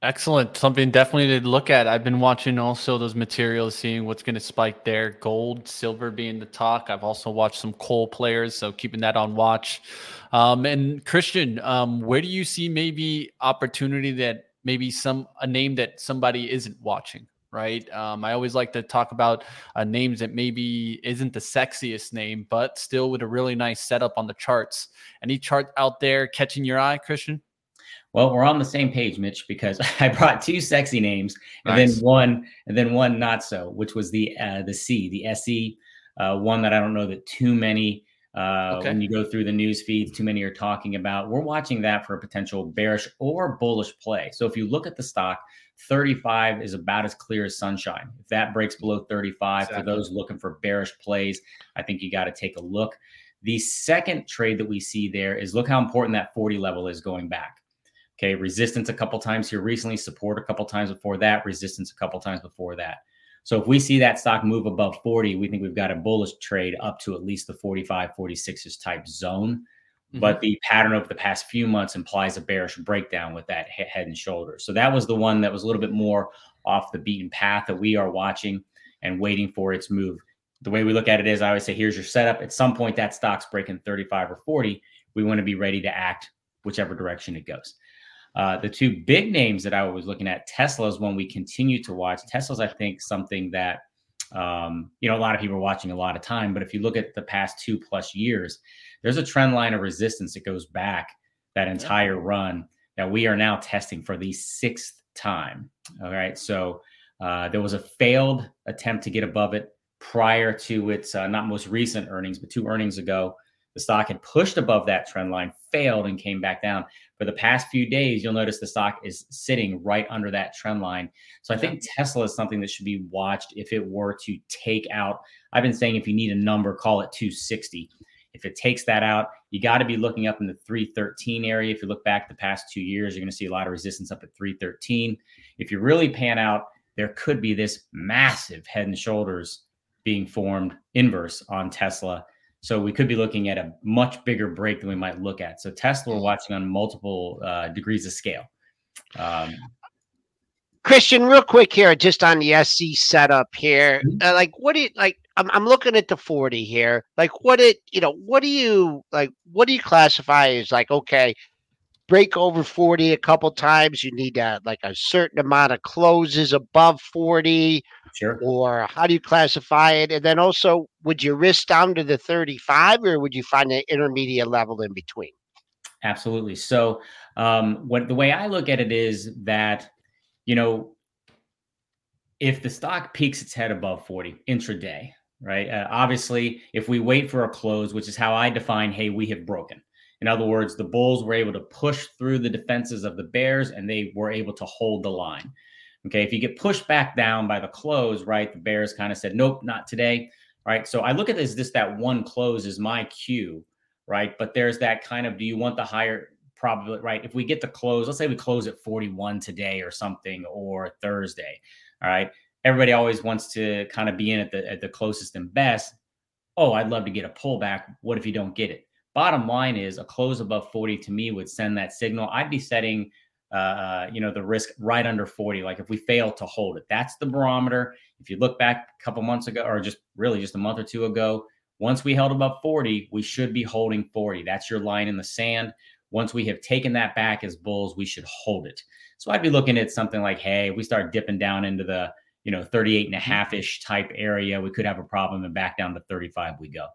Excellent. Something definitely to look at. I've been watching also those materials, seeing what's going to spike there. Gold, silver being the talk. I've also watched some coal players, so keeping that on watch. Um, and Christian, um, where do you see maybe opportunity that maybe some a name that somebody isn't watching? Right. Um, I always like to talk about uh, names that maybe isn't the sexiest name, but still with a really nice setup on the charts. Any chart out there catching your eye, Christian? Well, we're on the same page, Mitch, because I brought two sexy names and Nice. then one and then one not so, which was the uh, the Sea, the SE, uh, one that I don't know that too many uh, Okay. when you go through the news feeds, too many are talking about. We're watching that for a potential bearish or bullish play. So if you look at the stock, 35 is about as clear as sunshine. If that breaks below 35, Exactly. for those looking for bearish plays, I think you got to take a look. The second trade that we see there is look how important that 40 level is going back. Okay, resistance a couple times here recently, support a couple times before that, resistance a couple times before that. So if we see that stock move above 40, we think we've got a bullish trade up to at least the 45, 46 type zone. Mm-hmm. But the pattern over the past few months implies a bearish breakdown with that head and shoulders. So that was the one that was a little bit more off the beaten path that we are watching and waiting for its move. The way we look at it is I always say, here's your setup. At some point, that stock's breaking 35 or 40. We want to be ready to act whichever direction it goes. Uh, the two big names that I was looking at, Tesla is one we continue to watch. Tesla's, I think, something that um, you know a lot of people are watching a lot of time. But if you look at the past two plus years, there's a trend line of resistance that goes back that entire run that we are now testing for the sixth time. All right, so uh, there was a failed attempt to get above it prior to its uh, not most recent earnings, but two earnings ago. The stock had pushed above that trend line, failed, and came back down. For the past few days, you'll notice the stock is sitting right under that trend line. So I think Tesla is something that should be watched if it were to take out. I've been saying if you need a number, call it 260. If it takes that out, you got to be looking up in the 313 area. If you look back the past two years, you're going to see a lot of resistance up at 313. If you really pan out, there could be this massive head and shoulders being formed inverse on Tesla. So we could be looking at a much bigger break than we might look at. So Tesla, we're watching on multiple uh, degrees of scale. Um, Christian, real quick here, just on the SE setup here. Mhm. Uh, like, what do you like? I'm, I'm looking at the 40 here. Like, what it, you know, what do you like? What do you classify as like, okay, break over 40 a couple times? You need uh, like a certain amount of closes above 40, sure. or how do you classify it? And then also, would you risk down to the 35, or would you find an intermediate level in between? Absolutely. So, um, what the way I look at it is that, you know, if the stock peaks its head above 40 intraday, right? Uh, obviously, if we wait for a close, which is how I define, hey, we have broken. In other words, the Bulls were able to push through the defenses of the Bears and they were able to hold the line. Okay. If you get pushed back down by the close, right? The Bears kind of said, nope, not today. Right. So I look at this, this, that one close is my cue right? But there's that kind of do you want the higher probability, right? If we get the close, let's say we close at 41 today or something or Thursday, all right? Everybody always wants to kind of be in at the at the closest and best. Oh, I'd love to get a pullback. What if you don't get it? Bottom line is a close above 40 to me would send that signal. I'd be setting uh, you know, the risk right under 40. Like if we fail to hold it, that's the barometer. If you look back a couple months ago, or just really just a month or two ago, once we held above 40, we should be holding 40. That's your line in the sand. Once we have taken that back as bulls, we should hold it. So I'd be looking at something like, hey, we start dipping down into the, you know, 38 and a half ish type area, we could have a problem and back down to 35 we go.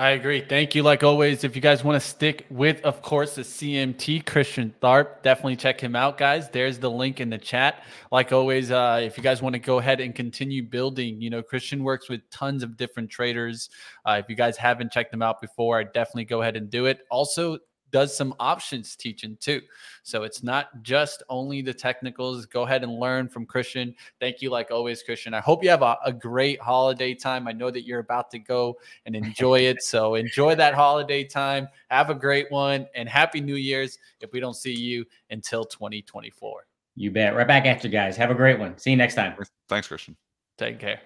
I agree. Thank you. Like always, if you guys want to stick with, of course, the CMT Christian Tharp, definitely check him out, guys. There's the link in the chat. Like always, uh, if you guys want to go ahead and continue building, you know, Christian works with tons of different traders. Uh, if you guys haven't checked them out before, I definitely go ahead and do it. Also, does some options teaching too. So it's not just only the technicals. Go ahead and learn from Christian. Thank you, like always, Christian. I hope you have a, a great holiday time. I know that you're about to go and enjoy it. So enjoy that holiday time. Have a great one and happy New Year's if we don't see you until 2024. You bet. Right back at you guys. Have a great one. See you next time. Thanks, Christian. Take care.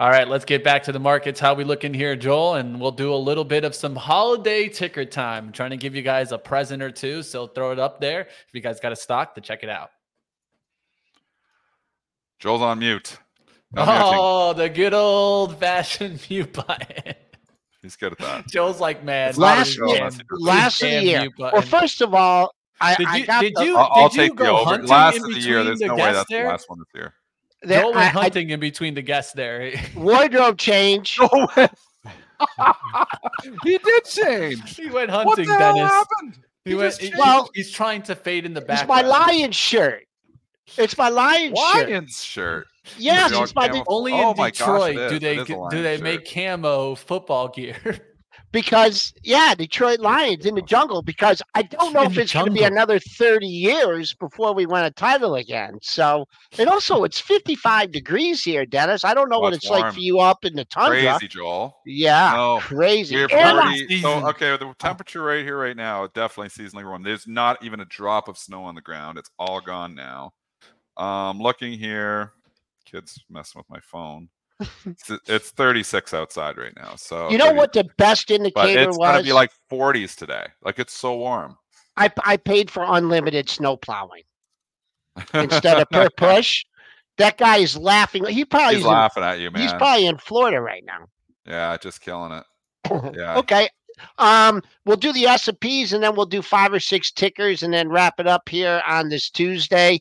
All right, let's get back to the markets. How we looking here, Joel? And we'll do a little bit of some holiday ticker time. I'm trying to give you guys a present or two, so throw it up there if you guys got a stock to check it out. Joel's on mute. No oh, muting. Oh, the good old fashioned mute button. He's good at that. Joel's like, man, It's Last year, last of the year. Well, first of all, I, Did you got did the, you I'll, I'll you take the over. Last of the year. There's no way guests that's the last one this year. The- Joel I- went I- hunting in between the guests there. wardrobe change. No way. he did change. he went What hunting, the hell happened? He, He went. he- Well, he's trying to fade in the back. It's my lion shirt. It's my lion shirt. Lions shirt. Yes, it's my camo- Only in Oh my gosh, Detroit it do they It is a do they shirt. make camo football gear. Because yeah, Detroit Lions in the jungle. Because I don't know In if it's going to be another thirty years before we win a title again. So, and also it's fifty-five degrees here, Dennis. I don't know Oh, what it's it's like for you up in the tundra. Crazy, Joel. Yeah, No. crazy. We're And I- 40, season. so okay, the temperature right here, right now, definitely seasonally warm. There's not even a drop of snow on the ground. It's all gone now. Um, looking here, kids messing with my phone. It's, it's 36 outside right now. So you know 30 what the best indicator it's gonna be like 40s today. Like it's so warm. I, I paid for unlimited snow plowing instead of per push. That guy is laughing. He probably He's is in- laughing at you, man. he's probably in Florida right now. yeah, just killing it. Yeah. Okay. Um, we'll do the S and P's and then we'll do five or six tickers and then wrap it up here on this Tuesday.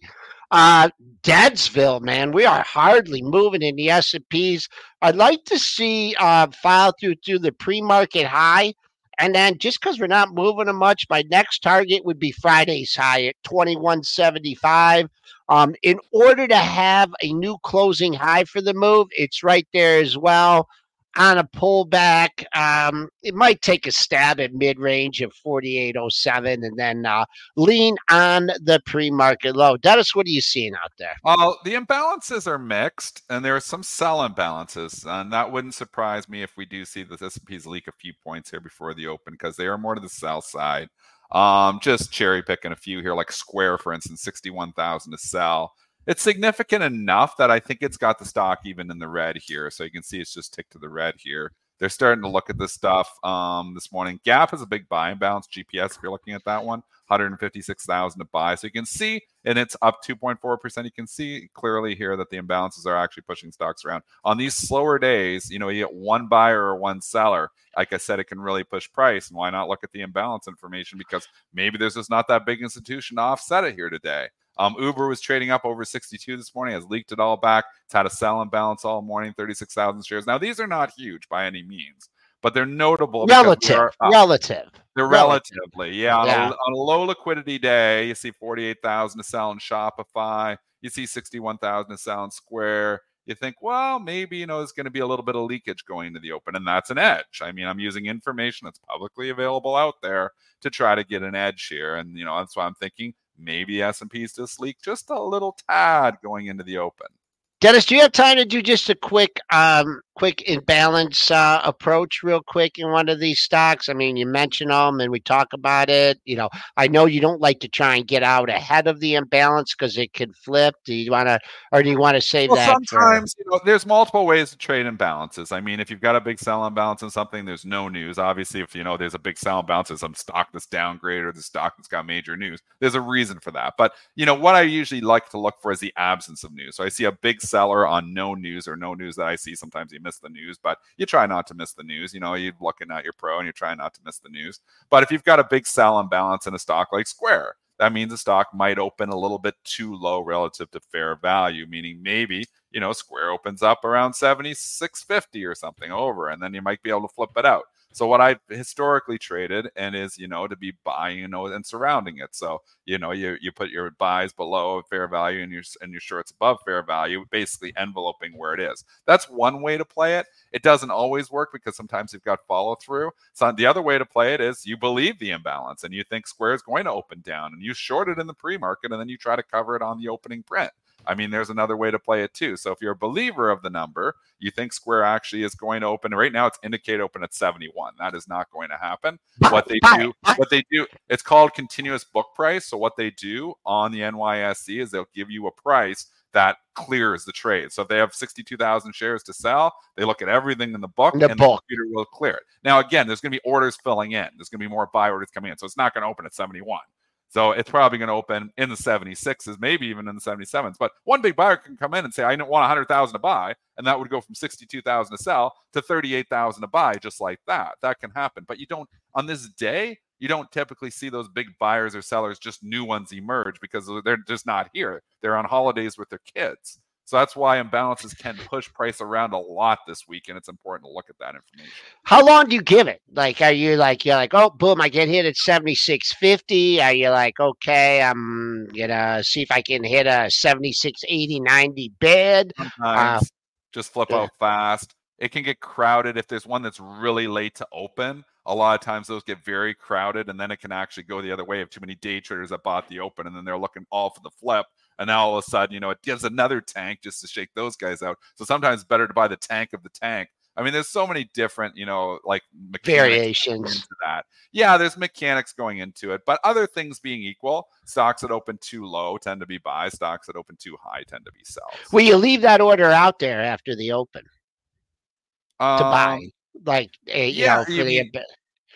Uh, Deadsville, man, we are hardly moving in the S and P's. I'd like to see uh file through through the pre-market high, and then just because we're not moving them much, my next target would be Friday's high at twenty one seventy five. Um, in order to have a new closing high for the move, it's right there as well on a pullback. Um, it might take a stab at mid range of 4807 and then uh, lean on the pre market low. Dennis, what are you seeing out there? Well, the imbalances are mixed, and there are some sell imbalances, and that wouldn't surprise me if we do see the S&Ps leak a few points here before the open because they are more to the sell side. Um, just cherry picking a few here, like Square, for instance, sixty-one thousand to sell. It's significant enough that I think it's got the stock even in the red here, so you can see it's just ticked to the red here. They're starting to look at this stuff um, this morning. Gap has a big buy imbalance. GPS, if you're looking at that one, 156,000 to buy. So you can see, and it's up 2.4%. You can see clearly here that the imbalances are actually pushing stocks around. On these slower days, you know, you get one buyer or one seller. Like I said, it can really push price. And why not look at the imbalance information? Because maybe there's just not that big institution to offset it here today. Um, Uber was trading up over 62 this morning, has leaked it all back. It's had a sell imbalance all morning, 36,000 shares. Now, these are not huge by any means, but they're notable. Relative. are up. Relative. They're Relative. relatively, yeah. On, Yeah. A, on a low liquidity day, you see 48,000 to sell in Shopify. You see 61,000 to sell in Square. You think, well, maybe, you know, there's going to be a little bit of leakage going into the open, and that's an edge. I mean, I'm using information that's publicly available out there to try to get an edge here. And, you know, that's why I'm thinking maybe S&P's just leak just a little tad going into the open. Dennis, do you have time to do just a quick, um, quick imbalance uh, approach, real quick, in one of these stocks? I mean, you mention them and we talk about it. You know, I know you don't like to try and get out ahead of the imbalance because it could flip. Do you want to, or do you want to save Well, that? for- sometimes you know, there's multiple ways to trade imbalances. I mean, if you've got a big sell imbalance in something, there's no news. Obviously, if you know there's a big sell imbalance in some stock that's downgraded or the stock that's got major news, there's a reason for that. But you know what I usually like to look for is the absence of news. So I see a big seller on no news or no news that I see. Sometimes you miss the news, but you try not to miss the news. You know, you're looking at your pro and you're trying not to miss the news. But if you've got a big sell imbalance in a stock like Square, that means the stock might open a little bit too low relative to fair value, meaning maybe, you know, Square opens up around 76.50 or something over, and then you might be able to flip it out. So what I've historically traded and is, you know, to be buying, you know, and surrounding it. So, you know, you you put your buys below fair value and you're and you're sure it's above fair value, basically enveloping where it is. That's one way to play it. It doesn't always work because sometimes you've got follow through. So the other way to play it is you believe the imbalance and you think Square is going to open down and you short it in the pre-market and then you try to cover it on the opening print. I mean, there's another way to play it too. So if you're a believer of the number, you think Square actually is going to open. Right now, it's indicate open at 71. That is not going to happen. What they do, it, buy it. what they do, it's called continuous book price. So what they do on the NYSE is they'll give you a price that clears the trade. So if they have 62,000 shares to sell, they look at everything in the book The and book. the computer will clear it. Now, again, there's going to be orders filling in. There's going to be more buy orders coming in. So it's not going to open at 71. So it's probably going to open in the 76s, maybe even in the 77s. But one big buyer can come in and say, I want 100,000 to buy. And that would go from 62,000 to sell to 38,000 to buy, just like that. That can happen. But you don't, on this day, you don't typically see those big buyers or sellers, just new ones emerge because they're just not here. They're on holidays with their kids. So that's why imbalances can push price around a lot this week, and it's important to look at that information. How long do you give it? Like, are you like you're like, oh, boom, I get hit at seventy six fifty? Are you like, okay, I'm gonna see if I can hit a 76, 80, 90 bid? Uh, Sometimes just flip yeah. out fast. It can get crowded if there's one that's really late to open. A lot of times those get very crowded, and then it can actually go the other way. If too many day traders that bought the open, and then they're looking all for the flip, and now all of a sudden, you know, it gives another tank just to shake those guys out. So sometimes better to buy the tank of the tank. I mean, there's so many different, you know, like Variations. into that. Yeah, there's mechanics going into it, but other things being equal, stocks that open too low tend to be buys. Stocks that open too high tend to be sells. Will you leave that order out there after the open to Um, buy? Like, eh, you yeah, know, for the mean-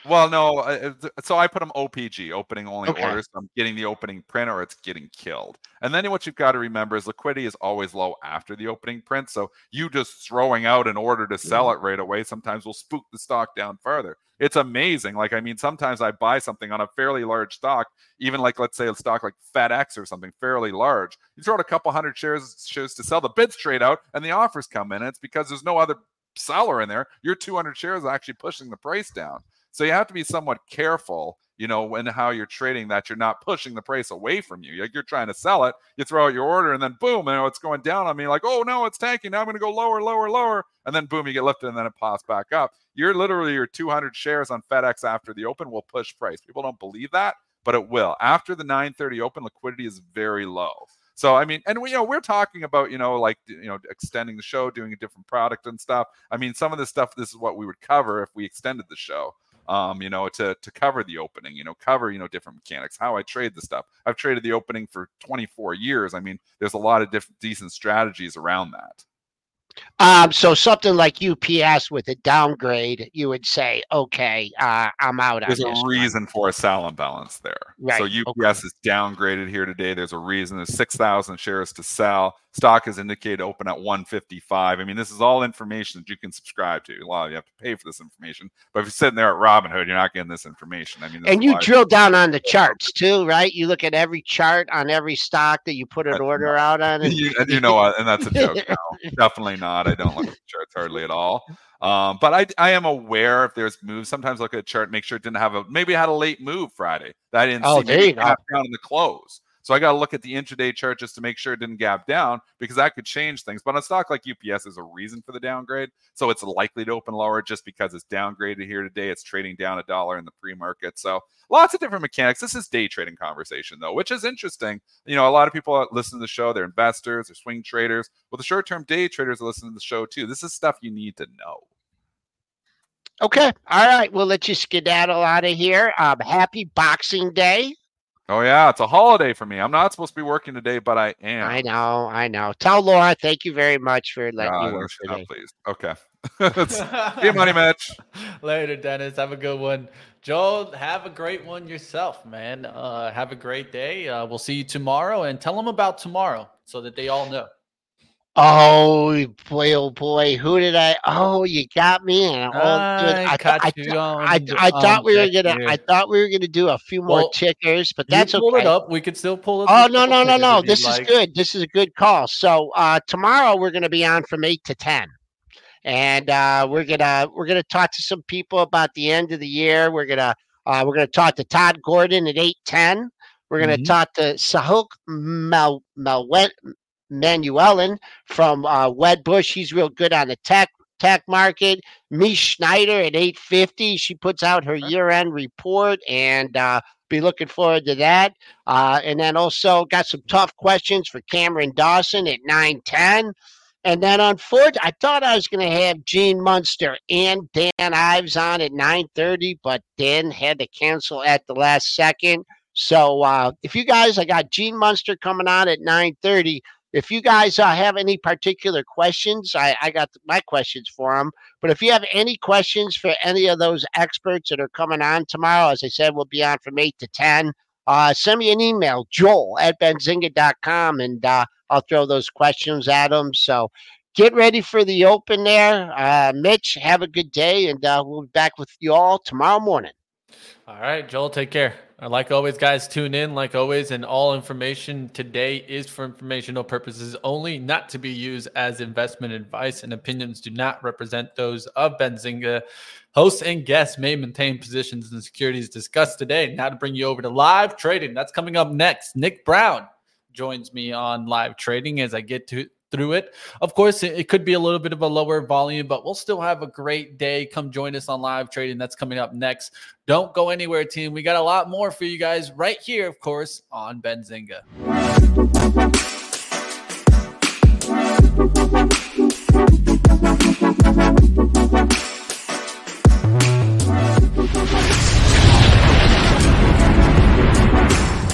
Well, no. uh, uh, So I put them OPG, opening only Okay. orders. I'm getting the opening print or it's getting killed. And then what you've got to remember is liquidity is always low after the opening print. So you just throwing out an order to sell it right away sometimes will spook the stock down further. It's amazing. Like, I mean, sometimes I buy something on a fairly large stock, even like, let's say a stock like FedEx or something fairly large. You throw out a couple hundred shares, shares to sell, the bids trade out and the offers come in. And it's because there's no other seller in there. Your 200 shares are actually pushing the price down. So you have to be somewhat careful, you know, when how you're trading that you're not pushing the price away from you. Like you're trying to sell it, you throw out your order, and then boom, you know, it's going down on me. Like, oh no, it's tanking. Now I'm going to go lower, lower, lower, and then boom, you get lifted, and then it pops back up. You're literally your 200 shares on FedEx after the open will push price. People don't believe that, but it will. After the 9:30 open, liquidity is very low. So I mean, and we you know we're talking about you know like you know extending the show, doing a different product and stuff. I mean, some of this stuff this is what we would cover if we extended the show. Um, you know, to to cover the opening, you know, cover you know different mechanics, how I trade the stuff. I've traded the opening for 24 years. I mean, there's a lot of different decent strategies around that. Um, so something like UPS with a downgrade, you would say, okay, uh, I'm out on There's a one. reason for a sell imbalance there. So Right, UPS is downgraded here today. There's a reason. There's 6,000 shares to sell. Stock is indicated open at 155. I mean, this is all information that you can subscribe to. A lot of you have to pay for this information. But if you're sitting there at Robinhood, you're not getting this information. I mean, And you drill down on the charts too, right? You look at every chart on every stock that you put an Uh, order out on. And you, and you know what? And that's a joke. No, definitely not. I don't look at charts hardly at all. Um, but I, I am aware if there's moves. Sometimes look at a chart, make sure it didn't have a maybe it had a late move Friday that I didn't Oh, see. there you go. down in the close. So I got to look at the intraday chart just to make sure it didn't gap down because that could change things. But on a stock like UPS, there's a reason for the downgrade, so it's likely to open lower just because it's downgraded here today. It's trading down a dollar in the pre-market. So lots of different mechanics. This is day trading conversation though, which is interesting. You know, a lot of people listen to the show, they're investors, they're swing traders. Well, the short-term day traders that listen to the show too. This is stuff you need to know. okay, all right, we'll let you skedaddle out of here. Um, happy Boxing Day. Oh yeah, it's a holiday for me. I'm not supposed to be working today, but I am. I know, I know. Tell Laura, thank you very much for letting God, you work she's not today. pleased. Okay. It's- See you, Money Mitch. Later, Dennis. Have a good one. Joel, have a great one yourself, man. Uh, have a great day. Uh, we'll see you tomorrow and tell them about tomorrow so that they all know. Oh boy, oh boy, who did I? Oh, you got me. And. I I, caught I, you I, on- I thought we were gonna. I thought we were gonna do a few more Well, tickers, but that's pull okay. it up. We could still pull it. Oh no no no no! This is like. good. This is a good call. So uh, tomorrow we're going to be on from eight to ten, and uh, we're gonna we're gonna talk to some people about the end of the year. We're gonna uh, we're gonna talk to Todd Gordon at eight ten. We're gonna Mhm. talk to Sahak Mal Malwet Manuelian from uh, Wedbush. He's real good on the tech tech market. Mish Schneider at eight fifty. She puts out her year end report, and uh, be looking forward to that. Uh, and then also got some tough questions for Cameron Dawson at 910. And then unfortunately, I thought I was going to have Gene Munster and Dan Ives on at 930, but Dan had to cancel at the last second. So uh, if you guys, I got Gene Munster coming on at 930. If you guys uh, have any particular questions, I, I got my questions for them. But if you have any questions for any of those experts that are coming on tomorrow, as I said, we'll be on from 8 to 10. uh, send me an email, joel at benzinga.com, and uh, I'll throw those questions at them. So get ready for the open there. Uh, Mitch, have a good day, and uh, we'll be back with you all tomorrow morning. All right, Joel, take care. Uh, Like always, guys, tune in. Like always, and all information today is for informational purposes only, not to be used as investment advice, and opinions do not represent those of Benzinga. Hosts and guests may maintain positions and securities discussed today. Now to bring you over to live trading. That's coming up next. Nick Brown joins me on live trading as I get to through it. Of course, it, could be a little bit of a lower volume, but we'll still have a great day. Come join us on live trading. That's coming up next. Don't go anywhere, team. We got a lot more for you guys right here, of course, on Benzinga.